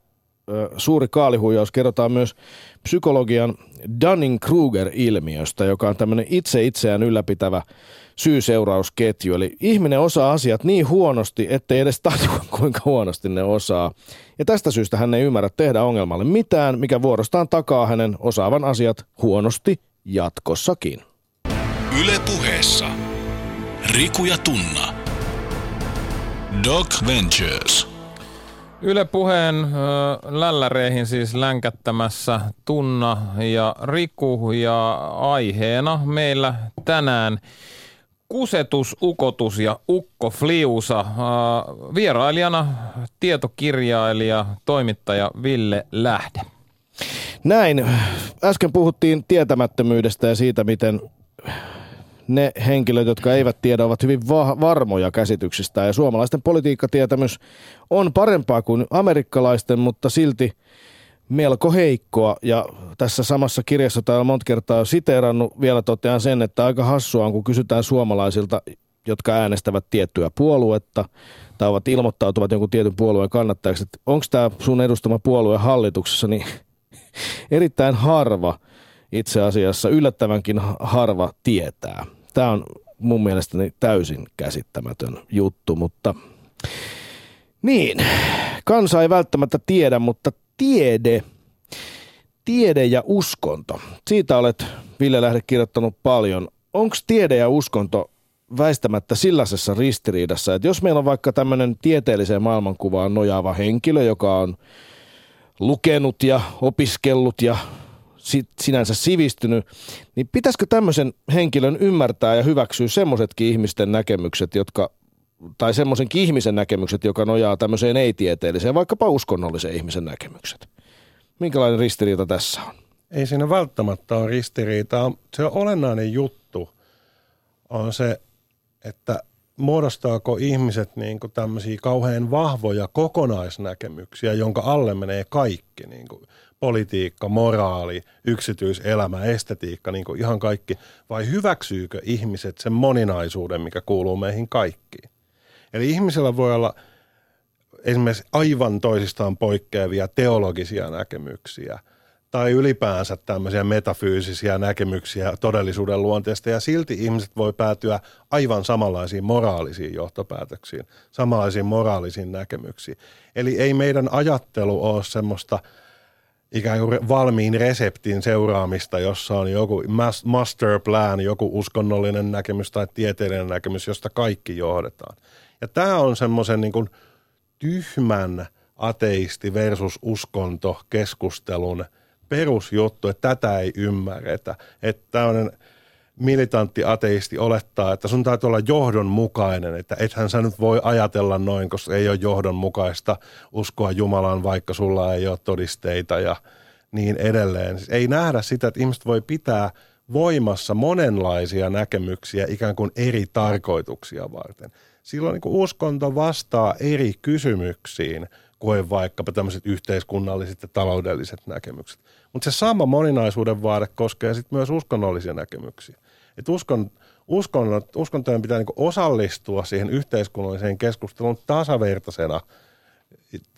suuri kaalihuijaus kerrotaan myös psykologian Dunning-Kruger-ilmiöstä, joka on tämmöinen itse itseään ylläpitävä syy-seurausketju. Eli ihminen osaa asiat niin huonosti, ettei edes tajua, kuinka huonosti ne osaa. Ja tästä syystä hän ei ymmärrä tehdä ongelmalle mitään, mikä vuorostaan takaa hänen osaavan asiat huonosti jatkossakin. Ylepuheessa Riku ja Tunna. Doc Ventures. Yle Puheen lälläreihin siis länkättämässä Tunna ja Riku ja aiheena meillä tänään kusetus, ukotus ja ukko Fliusa. Vierailijana tietokirjailija, toimittaja Ville Lähde. Näin. Äsken puhuttiin tietämättömyydestä ja siitä, miten ne henkilöt, jotka eivät tiedä, ovat hyvin va- varmoja käsityksistä. Ja suomalaisten politiikkatietämys on parempaa kuin amerikkalaisten, mutta silti melko heikkoa. Ja tässä samassa kirjassa täällä monta kertaa siteerannut, vielä totean sen, että aika hassua on, kun kysytään suomalaisilta, jotka äänestävät tiettyä puoluetta tai ovat ilmoittautuvat jonkun tietyn puolueen kannattajaksi, että onko tämä sun edustama puolue hallituksessa, niin erittäin harva itse asiassa, yllättävänkin harva tietää. Tämä on mun mielestäni täysin käsittämätön juttu, mutta niin, kansa ei välttämättä tiedä, mutta tiede, tiede ja uskonto, siitä olet Ville Lähde kirjoittanut paljon. Onko tiede ja uskonto väistämättä sillasessa ristiriidassa, että jos meillä on vaikka tämmöinen tieteelliseen maailmankuvaan nojaava henkilö, joka on lukenut ja opiskellut ja sinänsä sivistynyt, niin pitäisikö tämmöisen henkilön ymmärtää ja hyväksyä semmoisetkin ihmisten näkemykset, jotka tai semmoisenkin ihmisen näkemykset, joka nojaa tämmöiseen ei-tieteelliseen, vaikkapa uskonnollisen ihmisen näkemykset. Minkälainen ristiriita tässä on? Ei siinä välttämättä ole ristiriitaa. Se on olennainen juttu on se, että muodostaako ihmiset niin kuin tämmöisiä kauhean vahvoja kokonaisnäkemyksiä, jonka alle menee kaikki. Niin kuin politiikka, moraali, yksityiselämä, estetiikka, niin kuin ihan kaikki, vai hyväksyykö ihmiset sen moninaisuuden, mikä kuuluu meihin kaikkiin? Eli ihmisellä voi olla esimerkiksi aivan toisistaan poikkeavia teologisia näkemyksiä tai ylipäänsä tämmöisiä metafyysisiä näkemyksiä todellisuuden luonteesta ja silti ihmiset voi päätyä aivan samanlaisiin moraalisiin johtopäätöksiin, samanlaisiin moraalisiin näkemyksiin. Eli ei meidän ajattelu ole semmoista – ikään kuin valmiin reseptin seuraamista, jossa on joku master plan, joku uskonnollinen näkemys tai tieteellinen näkemys, josta kaikki johdetaan. Ja tämä on semmoisen niin tyhmän ateisti versus uskonto keskustelun perusjuttu, että tätä ei ymmärretä. Että tämmöinen militantti ateisti olettaa, että sun täytyy olla johdonmukainen, että ethän sä nyt voi ajatella noin, koska ei ole johdonmukaista uskoa Jumalaan, vaikka sulla ei ole todisteita ja niin edelleen. Siis ei nähdä sitä, että ihmiset voi pitää voimassa monenlaisia näkemyksiä ikään kuin eri tarkoituksia varten. Silloin niin uskonto vastaa eri kysymyksiin kuin vaikkapa tämmöiset yhteiskunnalliset ja taloudelliset näkemykset. Mutta se sama moninaisuuden vaade koskee sitten myös uskonnollisia näkemyksiä. Et uskon, uskon, uskontojen pitää niinku osallistua siihen yhteiskunnalliseen keskusteluun tasavertaisena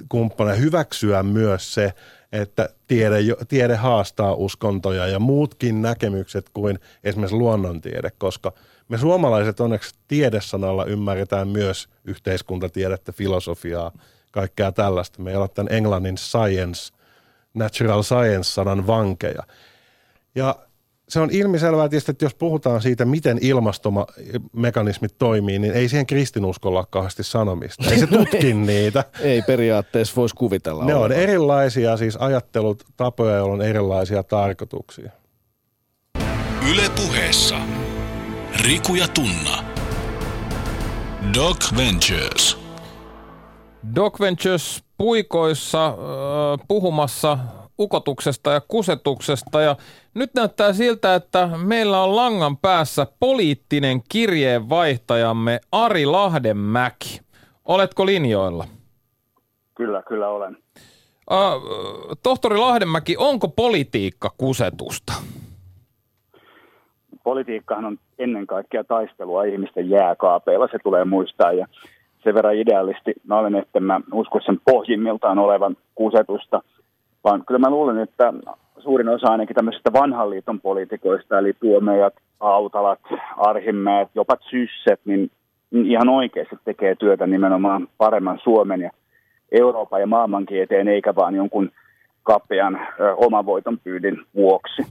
kumppana hyväksyä myös se, että tiede, tiede haastaa uskontoja ja muutkin näkemykset kuin esimerkiksi luonnontiede, koska me suomalaiset onneksi tiedesanalla ymmärretään myös yhteiskuntatiedettä, filosofiaa, kaikkea tällaista. Me ei tämän englannin science natural science-sanan vankeja. Ja se on ilmiselvää tietysti, että jos puhutaan siitä, miten ilmastomekanismit toimii, niin ei siihen kristinuskolla ole kauheasti sanomista. Ei se tutki niitä. Ei periaatteessa voisi kuvitella. Ne on erilaisia siis ajattelut, tapoja, joilla on erilaisia tarkoituksia. Yle puheessa. Riku ja Tunna. Doc Ventures. Doc Ventures puikoissa äh, puhumassa ukotuksesta ja kusetuksesta ja nyt näyttää siltä, että meillä on langan päässä poliittinen kirjeenvaihtajamme Ari Lahdenmäki. Oletko linjoilla? Kyllä, kyllä olen. Uh, tohtori Lahdenmäki, onko politiikka kusetusta? Politiikkahan on ennen kaikkea taistelua ihmisten jääkaapeilla, se tulee muistaa. Ja sen verran idealisti mä olen, että mä usko sen pohjimmiltaan olevan kusetusta. Vaan kyllä mä luulen, että suurin osa ainakin tämmöisistä vanhan liiton poliitikoista, eli tuomejat, Autalat, Arhimäet, jopa Sysset, niin ihan oikeasti tekee työtä nimenomaan paremman Suomen ja Euroopan ja maailmankin eteen, eikä vaan jonkun kapean ö, oman voiton pyydin vuoksi.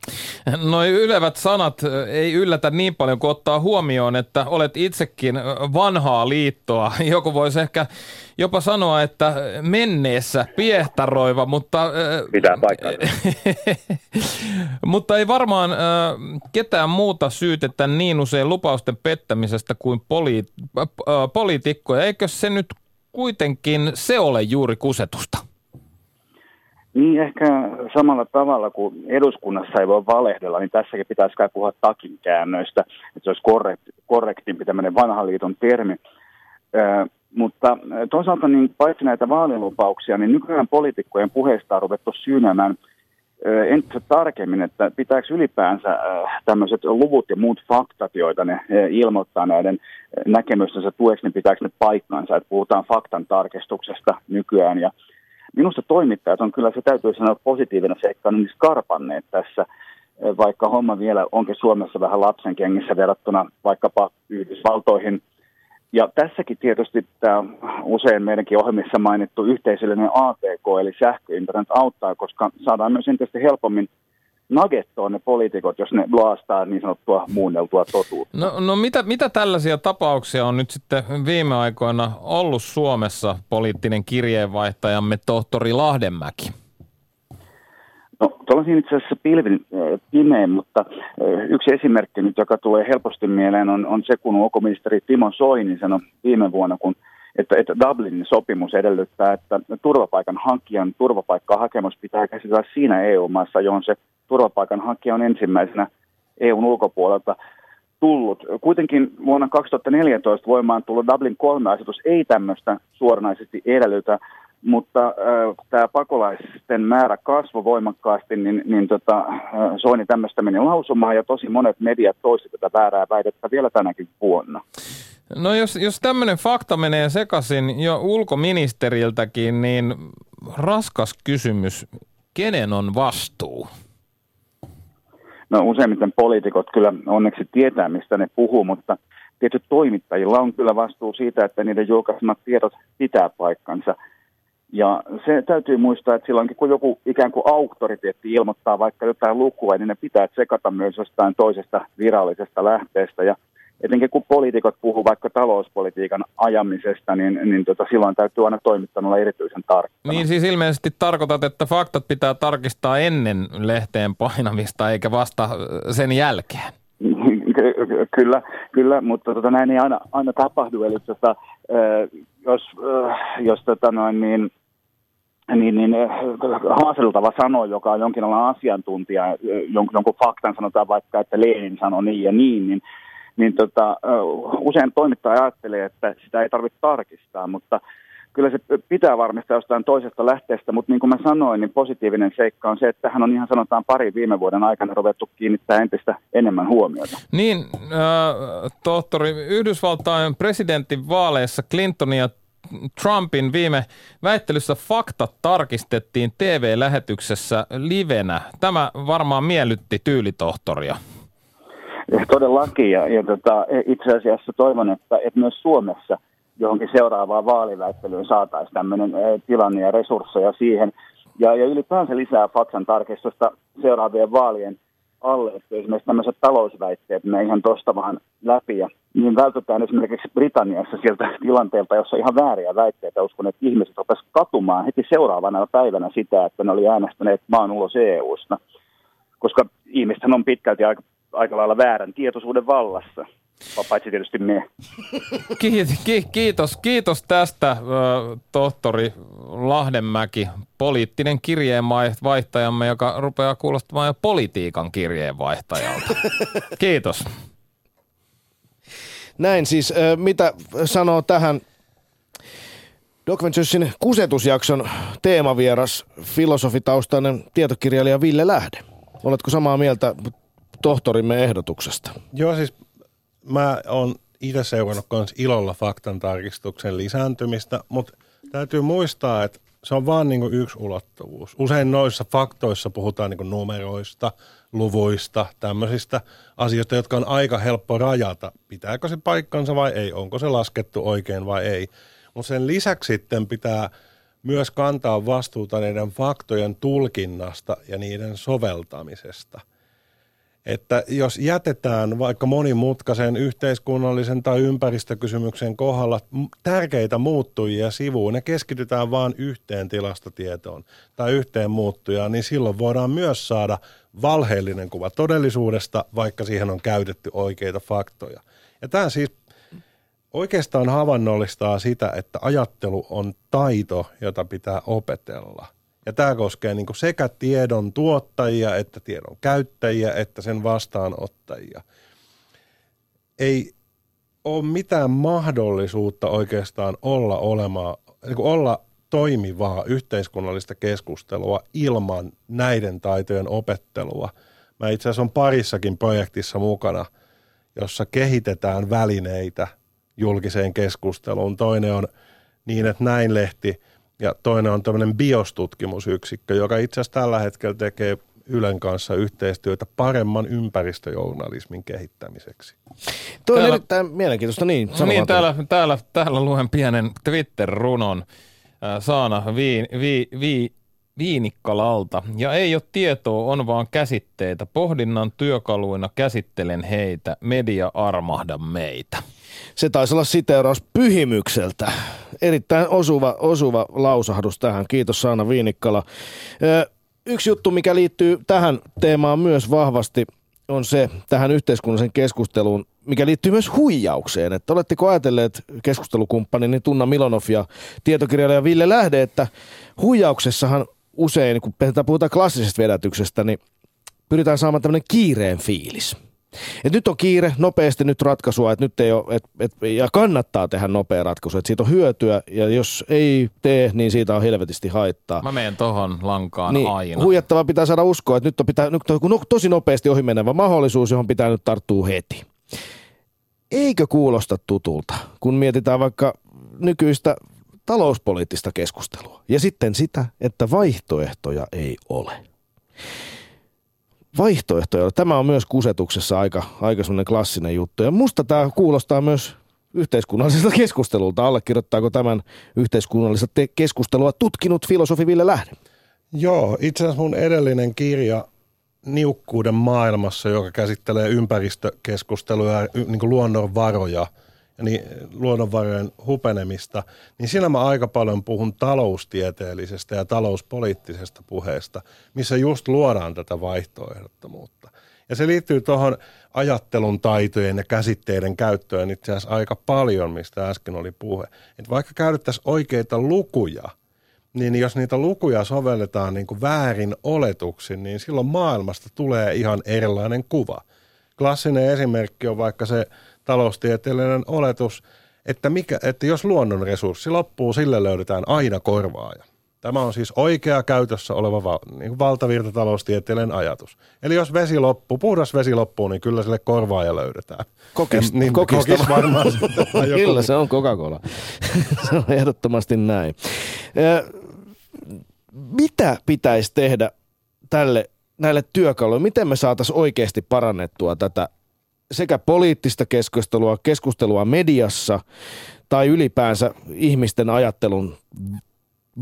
Noi ylevät sanat ei yllätä niin paljon kuin ottaa huomioon, että olet itsekin vanhaa liittoa. Joku voisi ehkä jopa sanoa, että menneessä piehtaroiva, mutta... Pitää paikkaa. mutta ei varmaan ketään muuta syytetä niin usein lupausten pettämisestä kuin poli- poliitikkoja. Eikö se nyt kuitenkin se ole juuri kusetusta? Niin ehkä samalla tavalla kuin eduskunnassa ei voi valehdella, niin tässäkin pitäisi kai puhua takinkäännöistä, että se olisi korrekti, korrektimpi tämmöinen vanhan liiton termi. Ö, mutta toisaalta niin paitsi näitä vaalilupauksia, niin nykyään poliitikkojen puheista on ruvettu syynämään entistä tarkemmin, että pitääkö ylipäänsä tämmöiset luvut ja muut faktat, joita ne ilmoittaa näiden näkemystensä tueksi, niin pitääkö ne paikkansa, että puhutaan faktan tarkistuksesta nykyään ja Minusta toimittajat on kyllä, se täytyy sanoa positiivinen seikka, niin skarpanneet tässä, vaikka homma vielä onkin Suomessa vähän lapsen kengissä verrattuna vaikkapa Yhdysvaltoihin. Ja tässäkin tietysti tämä usein meidänkin ohjelmissa mainittu yhteisöllinen ATK, eli sähköinternet auttaa, koska saadaan myös entistä helpommin nagettoa ne poliitikot, jos ne blaastaa niin sanottua muunneltua totuutta. No, no mitä, mitä tällaisia tapauksia on nyt sitten viime aikoina ollut Suomessa poliittinen kirjeenvaihtajamme tohtori Lahdenmäki? No, tuolla itse asiassa pilvin äh, pimeä, mutta äh, yksi esimerkki nyt, joka tulee helposti mieleen, on, on se, kun ulkoministeri Timo Soini sanoi viime vuonna, kun että, että Dublinin sopimus edellyttää, että turvapaikan hakijan turvapaikkahakemus pitää käsitellä siinä EU-maassa, johon se turvapaikanhakija on ensimmäisenä EUn ulkopuolelta tullut. Kuitenkin vuonna 2014 voimaan tullut Dublin 3-asetus ei tämmöistä suoranaisesti edellytä, mutta äh, tämä pakolaisten määrä kasvoi voimakkaasti, niin, niin tota, äh, Soini tämmöistä meni lausumaan ja tosi monet mediat toisivat tätä väärää väitettä vielä tänäkin vuonna. No jos, jos tämmöinen fakta menee sekaisin jo ulkoministeriltäkin, niin raskas kysymys, kenen on vastuu? No useimmiten poliitikot kyllä onneksi tietää, mistä ne puhuu, mutta tietysti toimittajilla on kyllä vastuu siitä, että niiden julkaisemat tiedot pitää paikkansa. Ja se täytyy muistaa, että silloinkin kun joku ikään kuin auktoriteetti ilmoittaa vaikka jotain lukua, niin ne pitää tsekata myös jostain toisesta virallisesta lähteestä. Ja etenkin kun poliitikot puhuu vaikka talouspolitiikan ajamisesta, niin, niin tota, silloin täytyy aina toimittaa olla erityisen tarkkana. Niin siis ilmeisesti tarkoitat, että faktat pitää tarkistaa ennen lehteen painamista eikä vasta sen jälkeen. kyllä, kyllä, mutta tota, näin ei aina, aina tapahdu. Eli tota, jos, jos tota noin, niin, niin, niin haaseltava sanoo, joka on jonkinlainen asiantuntija, jonkun, jonkun faktan sanotaan vaikka, että Lenin sanoi niin ja niin, niin niin tota, usein toimittaja ajattelee, että sitä ei tarvitse tarkistaa, mutta kyllä se pitää varmistaa jostain toisesta lähteestä, mutta niin kuin mä sanoin, niin positiivinen seikka on se, että hän on ihan sanotaan pari viime vuoden aikana ruvettu kiinnittää entistä enemmän huomiota. Niin, äh, tohtori, Yhdysvaltain presidentin vaaleissa Clinton ja Trumpin viime väittelyssä faktat tarkistettiin TV-lähetyksessä livenä. Tämä varmaan miellytti tyylitohtoria. Todellakin, ja, ja tota, itse asiassa toivon, että, että myös Suomessa johonkin seuraavaan vaaliväittelyyn saataisiin tämmöinen tilanne ja resursseja siihen. ja, ja ylipäänsä lisää faksan tarkistusta seuraavien vaalien alle, että esimerkiksi tämmöiset talousväitteet me ihan tuosta vaan läpi ja niin vältytään esimerkiksi Britanniassa sieltä tilanteelta, jossa ihan vääriä väitteitä. Uskon, että ihmiset opesivat katumaan heti seuraavana päivänä sitä, että ne oli äänestäneet maan ulos EU-sta, koska ihmisethän on pitkälti aika, aika lailla väärän tietoisuuden vallassa paitsi tietysti me. Kiitos, kiitos tästä, tohtori Lahdenmäki, poliittinen kirjeenvaihtajamme, joka rupeaa kuulostamaan jo politiikan kirjeenvaihtajalta. Kiitos. Näin siis, mitä sanoo tähän Doc Venturesin kusetusjakson teemavieras, filosofitaustainen tietokirjailija Ville Lähde. Oletko samaa mieltä tohtorimme ehdotuksesta? Joo, siis mä oon itse seurannut myös ilolla faktan tarkistuksen lisääntymistä, mutta täytyy muistaa, että se on vaan niin yksi ulottuvuus. Usein noissa faktoissa puhutaan niin numeroista, luvuista, tämmöisistä asioista, jotka on aika helppo rajata. Pitääkö se paikkansa vai ei, onko se laskettu oikein vai ei. Mutta sen lisäksi sitten pitää myös kantaa vastuuta niiden faktojen tulkinnasta ja niiden soveltamisesta – että jos jätetään vaikka monimutkaisen yhteiskunnallisen tai ympäristökysymyksen kohdalla tärkeitä muuttujia sivuun ja keskitytään vain yhteen tilastotietoon tai yhteen muuttujaan, niin silloin voidaan myös saada valheellinen kuva todellisuudesta, vaikka siihen on käytetty oikeita faktoja. Ja tämä siis oikeastaan havainnollistaa sitä, että ajattelu on taito, jota pitää opetella – ja tämä koskee niin sekä tiedon tuottajia, että tiedon käyttäjiä, että sen vastaanottajia. Ei ole mitään mahdollisuutta oikeastaan olla, olemaan, niin olla toimivaa yhteiskunnallista keskustelua ilman näiden taitojen opettelua. Mä itse asiassa on parissakin projektissa mukana, jossa kehitetään välineitä julkiseen keskusteluun. Toinen on niin, että näin lehti – ja toinen on tämmöinen biostutkimusyksikkö, joka itse asiassa tällä hetkellä tekee Ylen kanssa yhteistyötä paremman ympäristöjournalismin kehittämiseksi. Tuo on erittäin mielenkiintoista, niin. Niin, täällä, täällä, täällä luen pienen Twitter-runon. Saana vi, vi, vi, Viinikkalalta. Ja ei ole tietoa, on vaan käsitteitä. Pohdinnan työkaluina käsittelen heitä. Media armahda meitä. Se taisi olla siteeraus pyhimykseltä. Erittäin osuva, osuva lausahdus tähän. Kiitos Saana Viinikkala. Yksi juttu, mikä liittyy tähän teemaan myös vahvasti, on se tähän yhteiskunnallisen keskusteluun, mikä liittyy myös huijaukseen. Että oletteko ajatelleet keskustelukumppanini Tunna Milonov ja tietokirjailija Ville Lähde, että huijauksessahan usein, kun puhutaan klassisesta vedätyksestä, niin pyritään saamaan tämmöinen kiireen fiilis – et nyt on kiire, nopeasti nyt ratkaisua, että nyt ei ole, et, et, ja kannattaa tehdä nopea ratkaisu, että siitä on hyötyä, ja jos ei tee, niin siitä on helvetisti haittaa. Mä menen tohon lankaan niin, aina. Huijattava pitää saada uskoa, että nyt on, pitää, nyt on tosi nopeasti ohi menevä mahdollisuus, johon pitää nyt tarttua heti. Eikö kuulosta tutulta, kun mietitään vaikka nykyistä talouspoliittista keskustelua, ja sitten sitä, että vaihtoehtoja ei ole vaihtoehtoja. Tämä on myös kusetuksessa aika, aika semmoinen klassinen juttu. Ja musta tämä kuulostaa myös yhteiskunnalliselta keskustelulta. Allekirjoittaako tämän yhteiskunnallista keskustelua tutkinut filosofi Ville Lähde? Joo, itse asiassa mun edellinen kirja Niukkuuden maailmassa, joka käsittelee ympäristökeskustelua ja niin luonnonvaroja – niin luonnonvarojen hupenemista, niin siinä mä aika paljon puhun taloustieteellisestä ja talouspoliittisesta puheesta, missä just luodaan tätä vaihtoehdottomuutta. Ja se liittyy tuohon ajattelun taitojen ja käsitteiden käyttöön itse asiassa aika paljon, mistä äsken oli puhe. Et vaikka käytettäisiin oikeita lukuja, niin jos niitä lukuja sovelletaan niin kuin väärin oletuksin, niin silloin maailmasta tulee ihan erilainen kuva. Klassinen esimerkki on vaikka se taloustieteellinen oletus, että, mikä, että jos luonnon resurssi loppuu, sille löydetään aina korvaaja. Tämä on siis oikea käytössä oleva val, niin valtavirtataloustieteellinen ajatus. Eli jos vesi loppuu, puhdas vesi loppuu, niin kyllä sille korvaaja löydetään. Kokis, niin, kokista kokis varmaan. kyllä se on Coca-Cola. se on ehdottomasti näin. Mitä pitäisi tehdä tälle, näille työkaluille? Miten me saataisiin oikeasti parannettua tätä sekä poliittista keskustelua, keskustelua mediassa tai ylipäänsä ihmisten ajattelun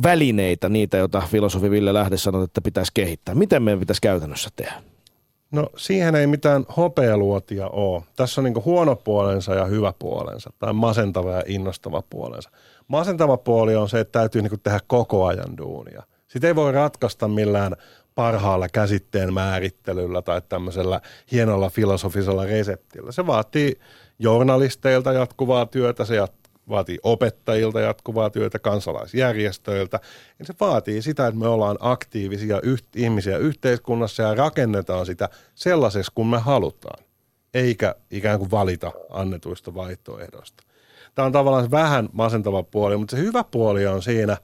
välineitä, niitä, joita filosofi Ville Lähde sanoi, että pitäisi kehittää. Miten meidän pitäisi käytännössä tehdä? No siihen ei mitään hopealuotia ole. Tässä on niin huono puolensa ja hyvä puolensa, tai masentava ja innostava puolensa. Masentava puoli on se, että täytyy niin tehdä koko ajan duunia. Sitä ei voi ratkaista millään parhaalla käsitteen määrittelyllä tai tämmöisellä hienolla filosofisella reseptillä. Se vaatii journalisteilta jatkuvaa työtä, se vaatii opettajilta jatkuvaa työtä, kansalaisjärjestöiltä. Ja se vaatii sitä, että me ollaan aktiivisia yht- ihmisiä yhteiskunnassa ja rakennetaan sitä sellaisessa, kun me halutaan, eikä ikään kuin valita annetuista vaihtoehdoista. Tämä on tavallaan vähän masentava puoli, mutta se hyvä puoli on siinä,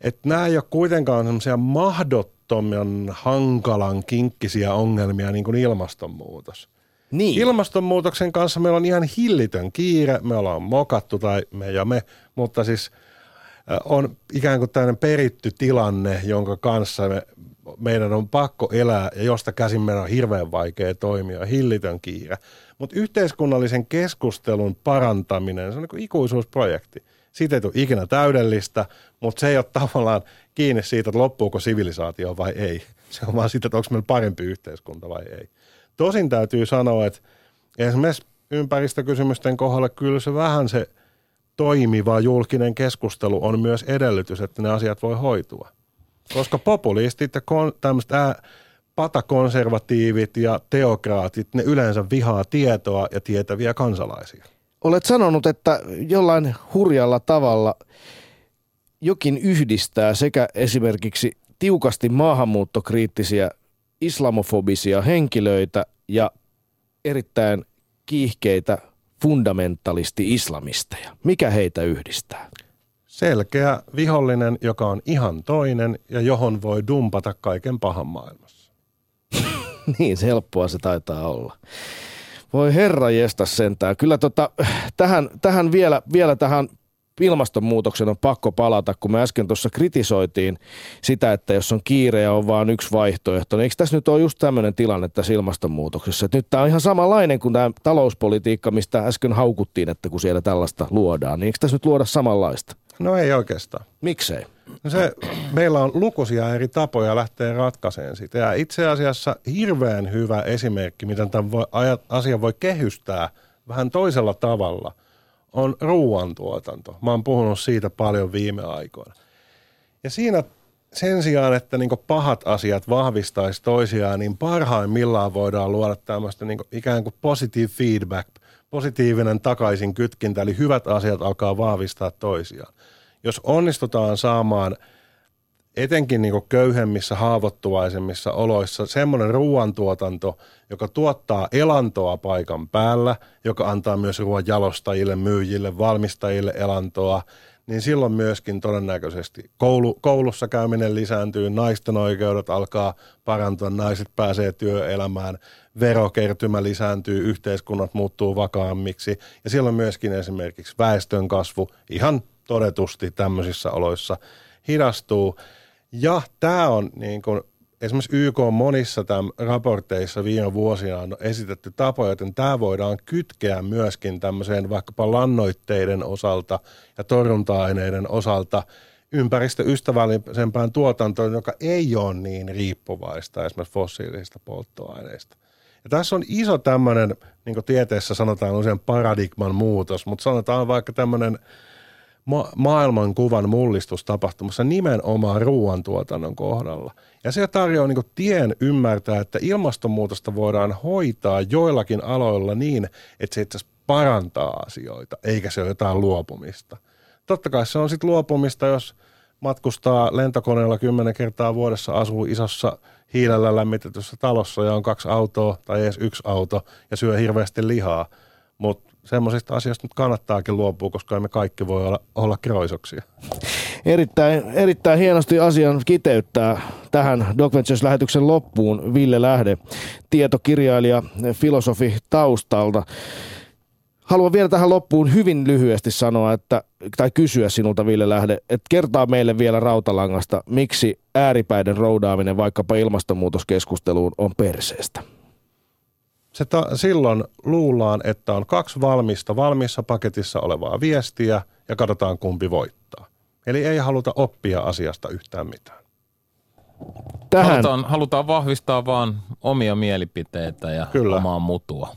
että nämä ei ole kuitenkaan semmoisia mahdottoman hankalan kinkkisiä ongelmia niin kuin ilmastonmuutos – niin. Ilmastonmuutoksen kanssa meillä on ihan hillitön kiire, me ollaan mokattu tai me ja me, mutta siis on ikään kuin tämmöinen peritty tilanne, jonka kanssa me, meidän on pakko elää ja josta käsin meidän on hirveän vaikea toimia, hillitön kiire. Mutta yhteiskunnallisen keskustelun parantaminen, se on niin ikuisuusprojekti. Siitä ei tule ikinä täydellistä, mutta se ei ole tavallaan kiinni siitä, että loppuuko sivilisaatio vai ei. Se on vaan siitä, että onko meillä parempi yhteiskunta vai ei. Tosin täytyy sanoa, että esimerkiksi ympäristökysymysten kohdalla kyllä se vähän se toimiva julkinen keskustelu on myös edellytys, että ne asiat voi hoitua. Koska populistit ja kon, tämmöiset ää, patakonservatiivit ja teokraatit, ne yleensä vihaa tietoa ja tietäviä kansalaisia. Olet sanonut, että jollain hurjalla tavalla jokin yhdistää sekä esimerkiksi tiukasti maahanmuuttokriittisiä islamofobisia henkilöitä ja erittäin kiihkeitä fundamentalisti-islamisteja. Mikä heitä yhdistää? Selkeä vihollinen, joka on ihan toinen ja johon voi dumpata kaiken pahan maailmassa. niin, helppoa se taitaa olla. Voi herra jesta sentään. Kyllä tota, tähän, tähän vielä, vielä tähän ilmastonmuutoksen on pakko palata, kun me äsken tuossa kritisoitiin sitä, että jos on kiire ja on vain yksi vaihtoehto, niin eikö tässä nyt ole just tämmöinen tilanne tässä ilmastonmuutoksessa? Että nyt tämä on ihan samanlainen kuin tämä talouspolitiikka, mistä äsken haukuttiin, että kun siellä tällaista luodaan, niin eikö tässä nyt luoda samanlaista? No ei oikeastaan. Miksei? No se, meillä on lukuisia eri tapoja lähteä ratkaiseen sitä. Ja itse asiassa hirveän hyvä esimerkki, miten tämän voi, asia voi kehystää vähän toisella tavalla – on ruoantuotanto. Mä oon puhunut siitä paljon viime aikoina. Ja siinä sen sijaan, että niin pahat asiat vahvistaisi toisiaan, niin parhaimmillaan voidaan luoda tämmöistä niin ikään kuin positive feedback, positiivinen takaisin kytkintä, eli hyvät asiat alkaa vahvistaa toisiaan. Jos onnistutaan saamaan – etenkin niin köyhemmissä, haavoittuvaisemmissa oloissa semmoinen ruoantuotanto, joka tuottaa elantoa paikan päällä, joka antaa myös ruoan jalostajille, myyjille, valmistajille elantoa, niin silloin myöskin todennäköisesti koulu, koulussa käyminen lisääntyy, naisten oikeudet alkaa parantua, naiset pääsee työelämään, verokertymä lisääntyy, yhteiskunnat muuttuu vakaammiksi ja silloin myöskin esimerkiksi väestön kasvu ihan todetusti tämmöisissä oloissa hidastuu. Ja tämä on niin kuin, esimerkiksi YK on monissa tämän raporteissa viime vuosina on esitetty tapoja, joten tämä voidaan kytkeä myöskin tämmöiseen vaikkapa lannoitteiden osalta ja torjunta-aineiden osalta ympäristöystävällisempään tuotantoon, joka ei ole niin riippuvaista esimerkiksi fossiilisista polttoaineista. Ja tässä on iso tämmöinen, niin kuin tieteessä sanotaan usein paradigman muutos, mutta sanotaan vaikka tämmöinen – ma- maailmankuvan mullistus tapahtumassa nimenomaan ruoantuotannon kohdalla. Ja se tarjoaa niin tien ymmärtää, että ilmastonmuutosta voidaan hoitaa joillakin aloilla niin, että se itse parantaa asioita, eikä se ole jotain luopumista. Totta kai se on sitten luopumista, jos matkustaa lentokoneella kymmenen kertaa vuodessa, asuu isossa hiilellä lämmitetyssä talossa ja on kaksi autoa tai edes yksi auto ja syö hirveästi lihaa. Mutta semmoisista asioista nyt kannattaakin luopua, koska me kaikki voi olla, olla kroisoksia. Erittäin, erittäin hienosti asian kiteyttää tähän Doc Ventures-lähetyksen loppuun Ville Lähde, tietokirjailija, filosofi taustalta. Haluan vielä tähän loppuun hyvin lyhyesti sanoa, että, tai kysyä sinulta Ville Lähde, että kertaa meille vielä rautalangasta, miksi ääripäiden roudaaminen vaikkapa ilmastonmuutoskeskusteluun on perseestä se ta- silloin luullaan, että on kaksi valmista valmissa paketissa olevaa viestiä ja katsotaan kumpi voittaa. Eli ei haluta oppia asiasta yhtään mitään. Tähän, Halutaan, halutaan vahvistaa vaan omia mielipiteitä ja Kyllä. omaa mutua.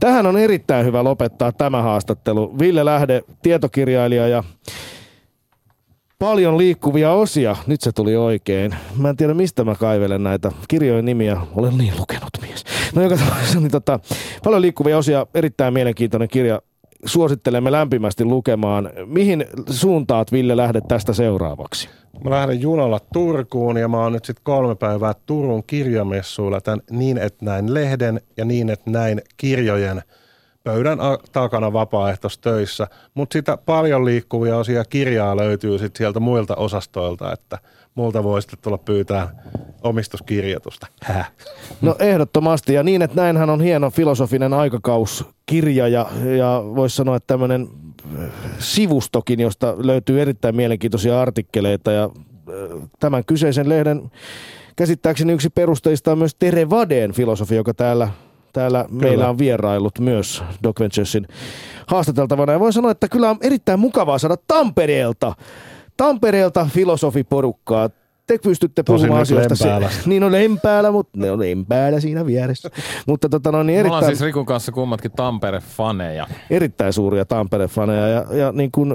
tähän on erittäin hyvä lopettaa tämä haastattelu. Ville Lähde, tietokirjailija ja paljon liikkuvia osia. Nyt se tuli oikein. Mä en tiedä, mistä mä kaivelen näitä kirjojen nimiä. Olen niin lukenut mies. No joka tapauksessa, niin tota, paljon liikkuvia osia, erittäin mielenkiintoinen kirja. Suosittelemme lämpimästi lukemaan. Mihin suuntaat, Ville, lähdet tästä seuraavaksi? Mä lähden junalla Turkuun ja mä oon nyt sitten kolme päivää Turun kirjamessuilla tämän Niin et näin lehden ja Niin et näin kirjojen pöydän takana vapaaehtoistöissä. Mutta sitä paljon liikkuvia osia kirjaa löytyy sitten sieltä muilta osastoilta, että multa voi sitten tulla pyytää omistuskirjoitusta. Häh. No ehdottomasti, ja niin, että näinhän on hieno filosofinen aikakauskirja, ja, ja voisi sanoa, että tämmöinen äh, sivustokin, josta löytyy erittäin mielenkiintoisia artikkeleita, ja äh, tämän kyseisen lehden käsittääkseni yksi perusteista on myös Tere Vadeen filosofi, joka täällä, täällä meillä on vierailut myös Doc Venturesin haastateltavana, ja voin sanoa, että kyllä on erittäin mukavaa saada Tampereelta, Tampereelta filosofiporukkaa. Te pystytte Tosin puhumaan asioista. se- niin on Lempäällä, mutta ne on Lempäällä siinä vieressä. mutta tota, no, niin Me ollaan erittäin, siis Rikun kanssa kummatkin Tampere-faneja. erittäin suuria Tampere-faneja. Ja, ja niin kuin,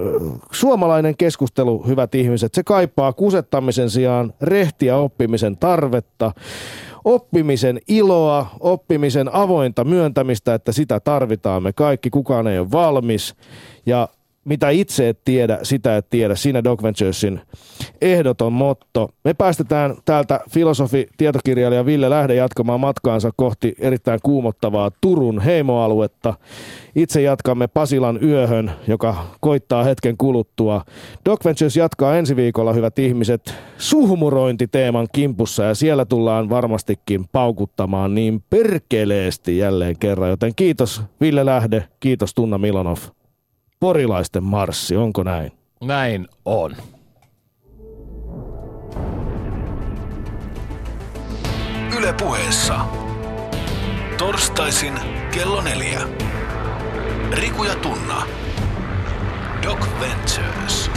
suomalainen keskustelu, hyvät ihmiset, se kaipaa kusettamisen sijaan rehtiä oppimisen tarvetta, oppimisen iloa, oppimisen avointa myöntämistä, että sitä tarvitaan me kaikki, kukaan ei ole valmis. Ja mitä itse et tiedä, sitä et tiedä. Siinä Doc Venturesin ehdoton motto. Me päästetään täältä filosofi, tietokirjailija Ville Lähde jatkamaan matkaansa kohti erittäin kuumottavaa Turun heimoaluetta. Itse jatkamme Pasilan yöhön, joka koittaa hetken kuluttua. Doc Ventures jatkaa ensi viikolla, hyvät ihmiset, suhmurointiteeman kimpussa ja siellä tullaan varmastikin paukuttamaan niin perkeleesti jälleen kerran. Joten kiitos Ville Lähde, kiitos Tunna Milonov. Porilaisten marssi, onko näin? Näin on. Yle puheessa. Torstaisin kello neljä. Riku ja Tunna. Doc Ventures.